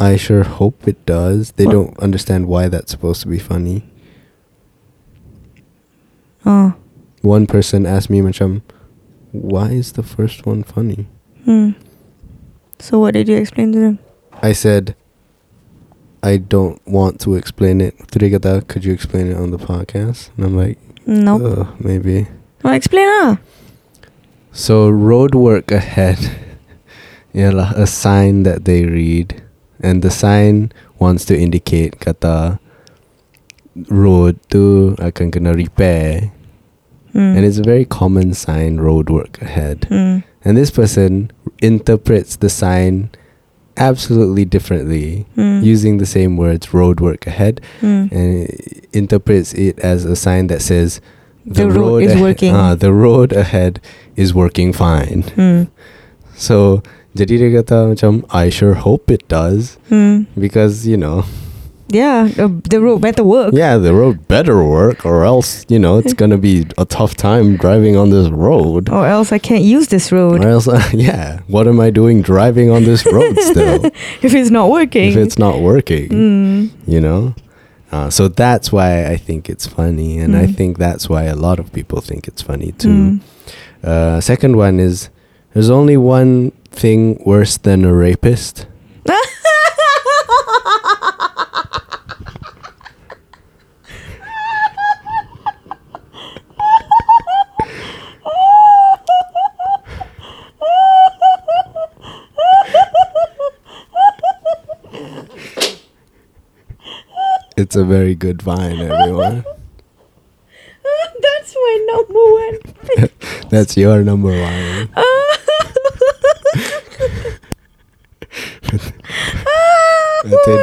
I sure hope it does. They What? don't understand why that's supposed to be funny. Oh. One person asked me macam why is the first one funny? Hmm. So what did you explain to them? I said I don't want to explain it. Tu dia kata, could you explain it on the podcast? And I'm like, Nope. "Ugh, maybe. Oh, explain ah. So road work ahead. Ialah a sign that they read, and the sign wants to indicate kata road tu akan kena repair, Hmm. and it's a very common sign. Road work ahead, Hmm. and this person interprets the sign absolutely differently, Hmm. using the same words "road work ahead" Hmm. and interprets it as a sign that says The road is ahe- working. ah, the road ahead is working fine. Hmm. So jadi dia kata macam I sure hope it does Hmm. because you know Yeah, the, road better work. yeah the road better work or else you know it's gonna be a tough time driving on this road. Or else I can't use this road Or else, yeah, what am I doing driving on this road still if it's not working. if it's not working? Hmm. You know, uh, so that's why I think it's funny, and I Mm. think that's why a lot of people think it's funny Hmm. too. Uh, second one is there's only one thing worse than a rapist. It's a very good vine, everyone. That's my number one. That's your number one. oh my God.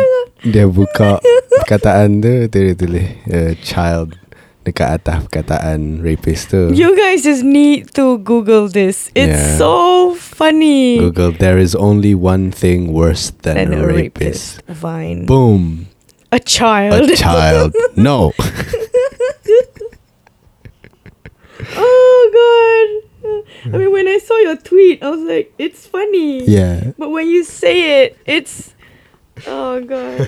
Dia buka perkataan tu Dia tulis uh, Child Dekat atas perkataan Rapist tu You guys just need to Google this. It's Yeah. so funny. Google There is only one thing worse than, Than a, rapist. Vine. Boom A child. A child No god. I mean, when I saw your tweet, I was like, it's funny. Yeah But when you say it, it's Oh god.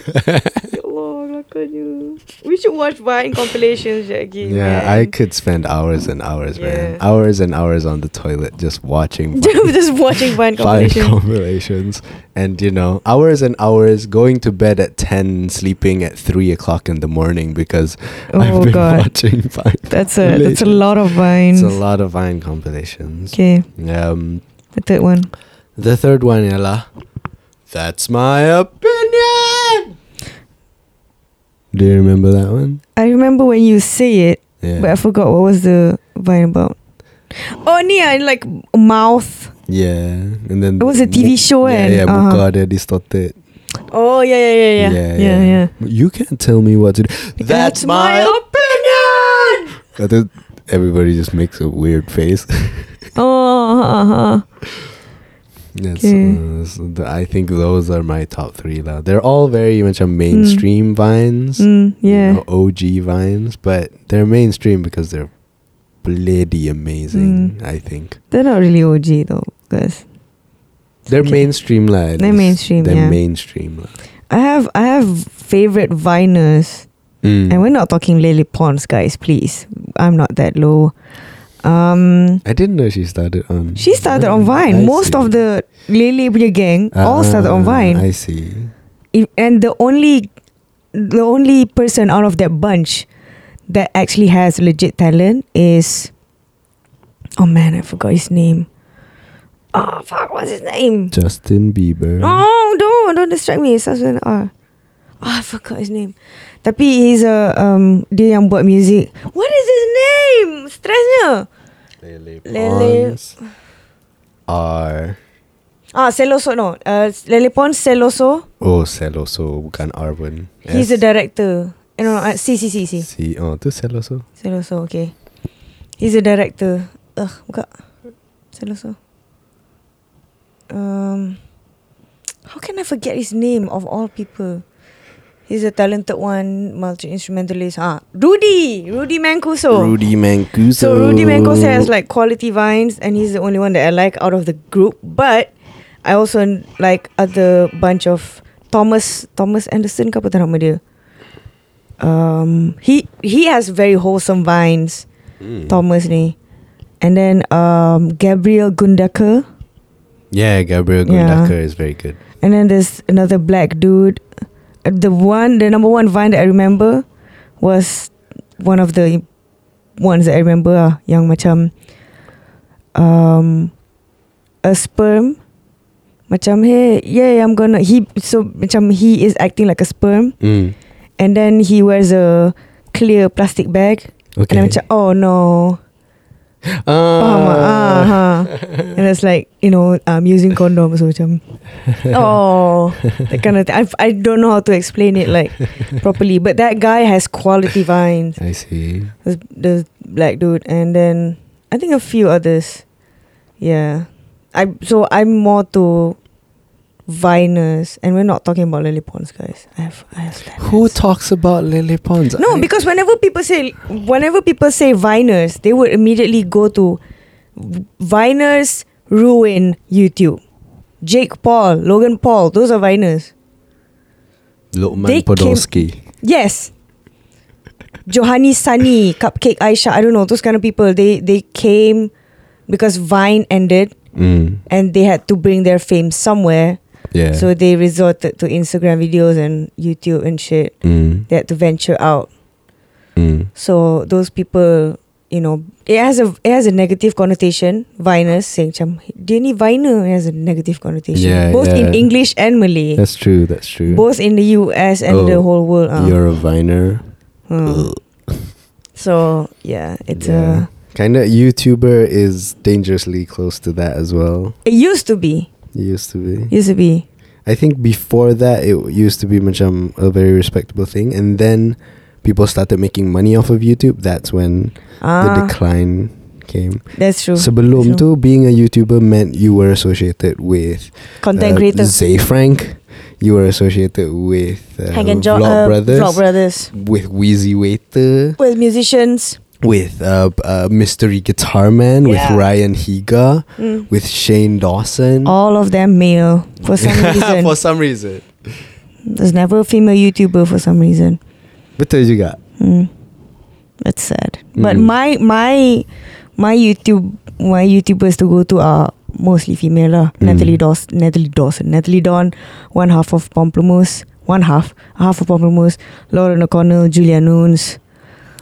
ya Allah, kelakarnya. We should watch Vine compilations again. Yeah, man. I could spend hours and hours, man. Hours and hours on the toilet just watching just watching Vine Vine compilations. compilations. And, you know, hours and hours going to bed at 10, sleeping at 3 o'clock in the morning because oh I've been god. watching Vine. That's a that's a lot of vines. It's a lot of Vine compilations. Okay, Um, the third one. the third one, Ella. That's my opinion. Do you remember that one? I remember when you say it, Yeah. but I forgot what was the vine about. Oh, Nia, like mouth. yeah. And then It was a TV show Yeah, and, yeah, uh-huh. muka dia distorted. Oh yeah, yeah, yeah, yeah, yeah, yeah. yeah. You can't tell me what to do. That's, my opinion. I think everybody just makes a weird face. Oh, uh-huh. Okay. uh, I think those are my top three. lah. They're all very much a mainstream vines. Mm, you yeah. know, OG vines, but they're mainstream because they're bloody amazing. Mm. I think They're not really OG though, guys. they're Okay. mainstream, lah. They're mainstream, They're yeah. mainstream, lah. I have I have favorite viners, Mm. and we're not talking Lele Pons, guys. Please, I'm not that low. Um, I didn't know she started on. she started on Vine. I Most see. of the Lele punya gang all started on Ah, Vine. I see. If- and the only the only person out of that bunch that actually has legit talent is oh man I forgot his name oh fuck what's his name Justin Bieber. no don't don't distract me it starts with an R oh I forgot his name tapi he's a um dia yang buat music what is his name stressnya Lele Lele- are ah Celoso no uh, Lele Pons Celoso oh Celoso bukan Arwen. he's a director eh, no no uh, si si si si Si oh tu Celoso. Celoso, okay. He's a director. Ugh, buka. Celoso. Um, how can I forget his name of all people? He's a talented one, multi instrumentalist. Ah, Rudy, Rudy Mancuso. Rudy Mancuso. So Rudy Mancuso has like quality vines, and he's the only one that I like out of the group. But I also like other bunch of Thomas Thomas Anderson. Apa tu nama dia? Um, he he has very wholesome vines. Mm. Thomas ni. And then um, Gabriel Gundacker. Yeah, Gabriel Yeah. Gundacker is very good. And then there's another black dude. The one, the number one vine that I remember was one of the ones that I remember ah, yang macam um, a sperm. Macam hey, yeah, I'm gonna he so macam he is acting like a sperm, Mm. and then he wears a clear plastic bag, Okay. and I'm macam oh no, Ah, ha. And it's like, you know, um, using condom so macam Oh That kind of thing I, I don't know how to explain it like Properly But that guy has quality vines I see. the, the black dude And then I think a few others Yeah I So I'm more to Viners And we're not talking about Lele Pons guys I have, I have Who talks about Lele Pons? No, I- because whenever people say whenever people say Viners, they would immediately go to Viners ruin YouTube. Jake Paul, Logan Paul, those are Viners. Lokman they came- Yes. Johanni Sunny, Cupcake Aisha, I don't know, those kind of people. They they came because Vine ended Mm. and they had to bring their fame somewhere. Yeah. So they resorted to Instagram videos and YouTube and shit. mm. They had to venture out. Mm. So those people, you know, it has a it has a negative connotation. Viners saying macam dia ni viner it has a negative connotation. Yeah, both in. English and Malay. That's true. That's true. both in the US and the Oh, whole world. ah. You're a viner. Hmm. So yeah, it's Yeah. Kind of YouTuber is dangerously close to that as well. It used to be. It used to be. Used to be. I think before that it used to be macam a very respectable thing, and then people started making money off of YouTube. That's when the Ah, decline came. that's true. Sebelum True. tu, being a YouTuber meant you were associated with Content uh, creator. Zay Frank. You were associated with uh, and Jo- Vlog uh, Brothers, Vlog Brothers. with Wheezy Waiter, With musicians. With uh, uh, Mystery Guitar Man, with Ryan Higa, Mm. with Shane Dawson. All of them male for some reason. For some reason. There's never a female YouTuber for some reason. What Betul juga. Hmm. That's sad. But Mm. my my my YouTube my YouTubers to go to are mostly female lah. Mm. Natalie Dawson, Natalie Dawson, Nataly Dawn, one half of Pomplamoose, one half, half of Pomplamoose, Lauren O'Connell, Julia Nunes.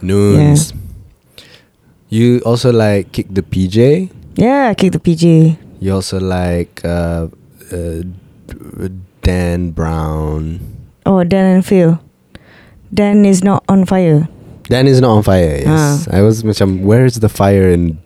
Noons. You also like Kick the PJ. Yeah, kick the PJ. You also like uh, uh, Dan Brown. Oh, Dan and Phil. Dan is not on fire. Dan is not on fire. Yes, I was macam where's the fire in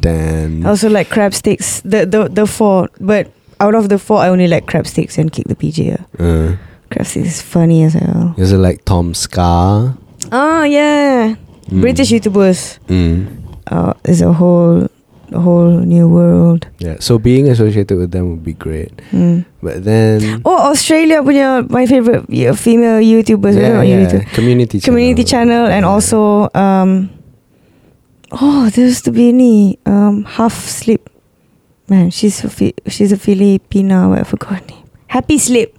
Dan? I also like Crabstickz. The the the four, but out of the four, I only like Crabstickz and kick the PJ. Uh, Crabstickz is funny as hell. you also like Tom Scott. Oh yeah, Mm. British YouTubers. Mm. Uh, is a whole, a whole new world. Yeah, so being associated with them would be great. Mm. But then Oh, Australia punya my favorite female YouTubers. yeah, yeah, YouTube. community channel. community channel and Yeah. also um oh there used to be any um half sleep man she's a Fi- she's a Filipina I forgot her name HappySlip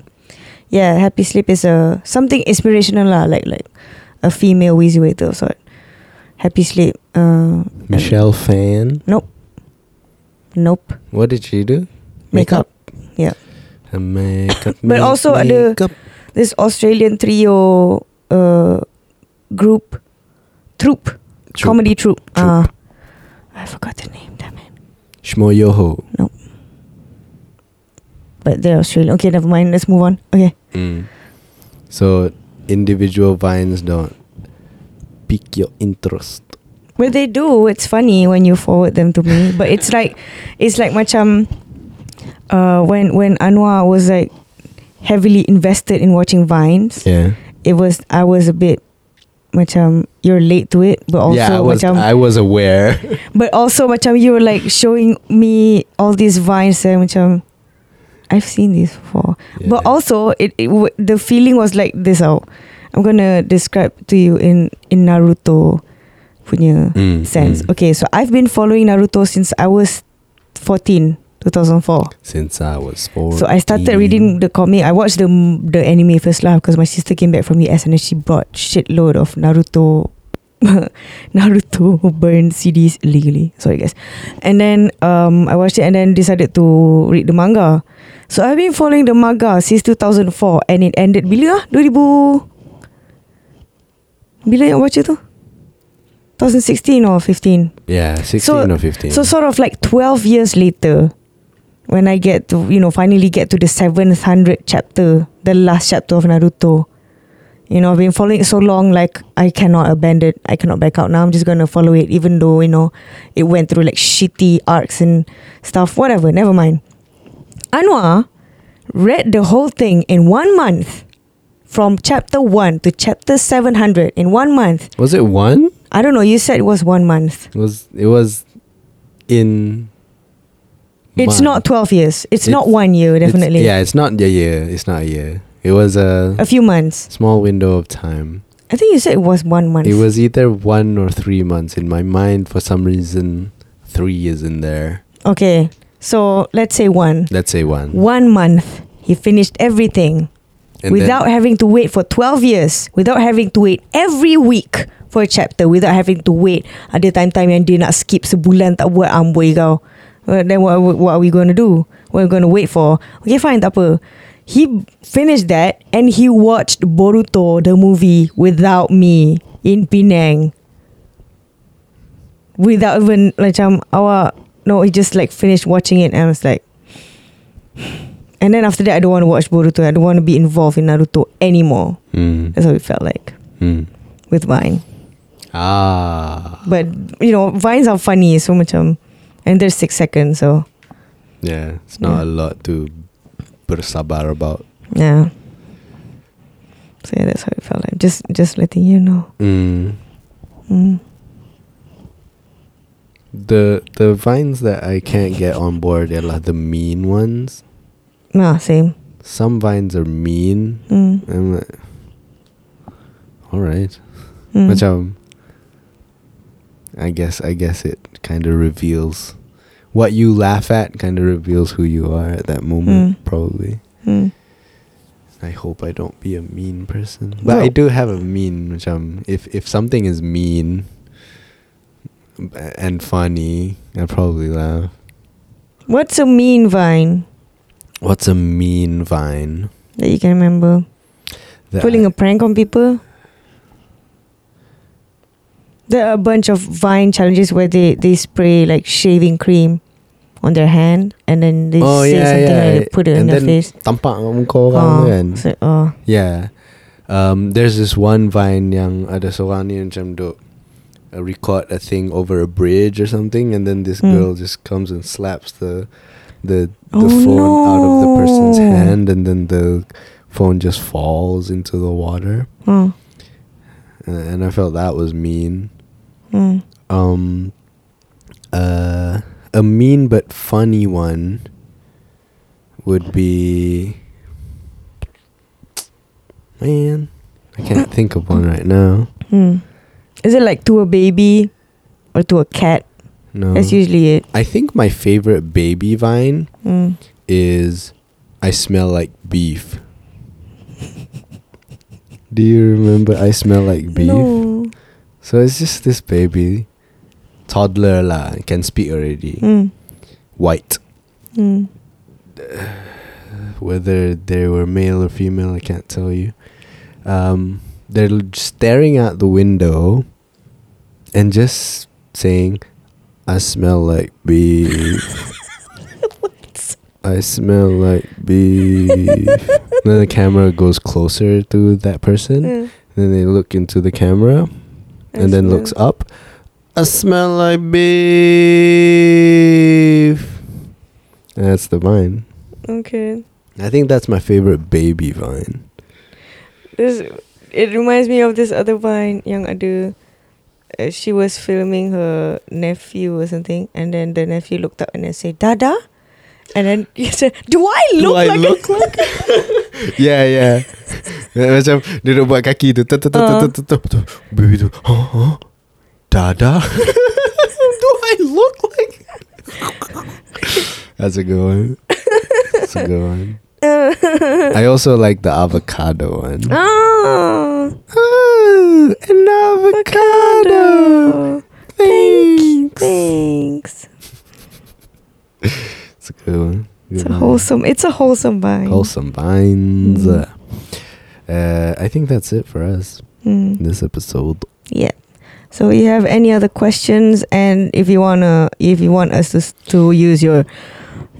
yeah HappySlip is a something inspirational lah like like a female wheezy waiter or sort HappySlip uh Michelle Phan. nope nope What did she do? makeup yeah A makeup. But make- also ada- makeup. this Australian trio uh group troupe Troupe. comedy troupe. Troupe. Uh, I forgot the name, damn it. Schmoyoho. Nope. But they're Australian. Okay, never mind. Let's move on. Okay. Mm. So individual vines don't pique your interest. Well, they do. It's funny when you forward them to me. But it's like, it's like macam, uh, when when Anwar was like heavily invested in watching Vines, Yeah. it was I was a bit macam you're late to it, but also yeah, I was macam, I was aware. but also macam you were like showing me all these Vines and macam. I've seen these before. But also, it, it w- the feeling was like this. Out. I'm gonna describe to you in in Naruto punya Mm, sense. mm. Okay, so I've been following Naruto since I was 14, 2004. Since I was four. So I started reading the comic. I watched the the anime first lah because my sister came back from US and then she brought shitload of Naruto Naruto burned CDs illegally. Sorry guys. And then um I watched it and then decided to read the manga. So I've been following the manga since 2004 and it ended bila ah? 2000 Bila yang baca tu? 2016 or 15? Yeah, sixteen So- or fifteen. So sort of like 12 years later, when I get to, you know, finally get to the 700 chapter, the last chapter of Naruto. You know, I've been following it so long, like I cannot abandon, I cannot back out. Now I'm just gonna follow it, even though, you know, it went through like shitty arcs and stuff. Whatever, never mind. Anwar read the whole thing in one month. From chapter 1 to chapter 700 in one month. was it one? I don't know, you said it was one month. It was it was in It's not 12 years. It's, It's- not one year, It's- definitely. yeah, it's not a year. It's not a year. It was a A few months. small window of time. I think you said it was one month. It was either one or three months. In my mind, for some reason, three is in there. Okay. So let's say one. Let's say one. One month. He finished everything And without having to wait for 12 years. Without having to wait every week for a chapter. Without having to wait. Ada time-time yang dia nak skip sebulan tak buat amboi kau. Uh, Then what, what are we going to do? What are we going to wait for? Okay, fine, tak apa. He finished that and he watched Boruto, the movie, without me in Penang. Without even like, macam awak no, he just like finished watching it and I was like And then after that I don't want to watch Boruto. I don't want to be involved in Naruto anymore. mm, That's how it felt like mm. with Vine. ah, But you know, Vines are funny so macam and they're six seconds, so yeah, it's not Yeah. a lot to bersabar about. yeah. So yeah, that's how it felt like. Just just letting you know. Mm. Mm. The the vines that I can't get on board are like the mean ones. Nah, same. Some vines are mean. Mm. I'm like, all right. Mm. Macam, I guess I guess it kind of reveals what you laugh at. Kind of reveals who you are at that moment, Mm. probably. Mm. I hope I don't be a mean person. But I do have a mean macam if if something is mean and funny, I'd probably laugh. What's a mean vine What's a mean vine? that you can remember? That Pulling I- a prank on people. There are a bunch of vine challenges where they, they spray like shaving cream on their hand and then they Oh, say yeah, something yeah. and they put it And on their face. tampak muka orang Oh, kan. so, oh. Yeah. Um, there's this one vine yang ada seorang ni macam duk uh, record a thing over a bridge or something and then this Hmm. girl just comes and slaps the the the Oh, phone out of the person's hand and then the phone just falls into the water. Uh, and I felt that was mean. Mm. Um uh a mean but funny one would be man I can't think of one right now. Hmm. Is it like to a baby or to a cat? No. That's usually it. I think my favorite baby vine Mm. is I smell like beef. Do you remember I smell like beef? No. So it's just this baby, toddler lah, can speak already. Mm. White. Mm. Whether they were male or female, I can't tell you. Um, they're staring out the window and just saying, "I smell like beef." I smell like beef. then the camera goes closer to that person. Mm. Then they look into the camera and then smell- looks up. I smell like beef. That's the vine. Okay. I think that's my favorite baby vine. This it reminds me of this other vine yang ada uh, she was filming her nephew or something and then the nephew looked up and then said Dada and then he said Do I look I like look like? yeah, yeah. Macam dia duk buat kaki tu. Tu, tu, tu, tu, Uh. tu, tu, tu. Baby tu. Huh? huh? Dada? Do I look like? That's a good one. That's a good one. I also like the avocado one. Ah Oh, an avocado. Thanks. Thanks It's a good one. It's a one. wholesome it's a wholesome vine Wholesome vines. Mm. Uh, I think that's it for us Mm. this episode. Yeah. So you have any other questions and if you wanna if you want us to to use your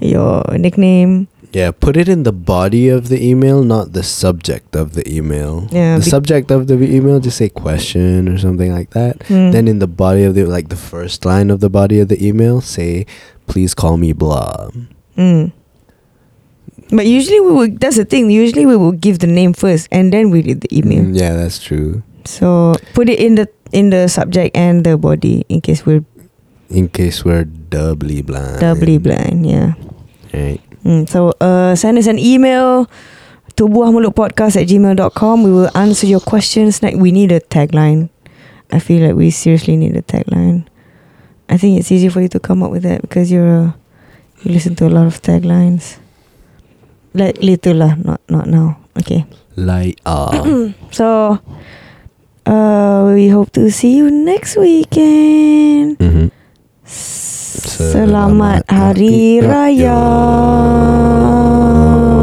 your nickname Yeah, put it in the body of the email, not the subject of the email. Yeah, the subject of the email, just say question or something like that. Hmm. Then in the body of the like the first line of the body of the email, say, "Please call me blah." Mm. But usually we will. That's the thing. Usually we will give the name first, and then we read the email. Mm, yeah, that's true. So put it in the in the subject and the body in case we're In case we're doubly blind. doubly blind. Yeah. Right. Mm. So uh, send us an email to buahmulutpodcast at gmail.com. We will answer your questions. Like we need a tagline. I feel like we seriously need a tagline. I think it's easy for you to come up with that because you're a, you listen to a lot of taglines. Like later lah, not not now. Okay. Like ah. So, uh, we hope to see you next weekend. Mhm. Selamat Hari Selamat Hari Raya. Raya.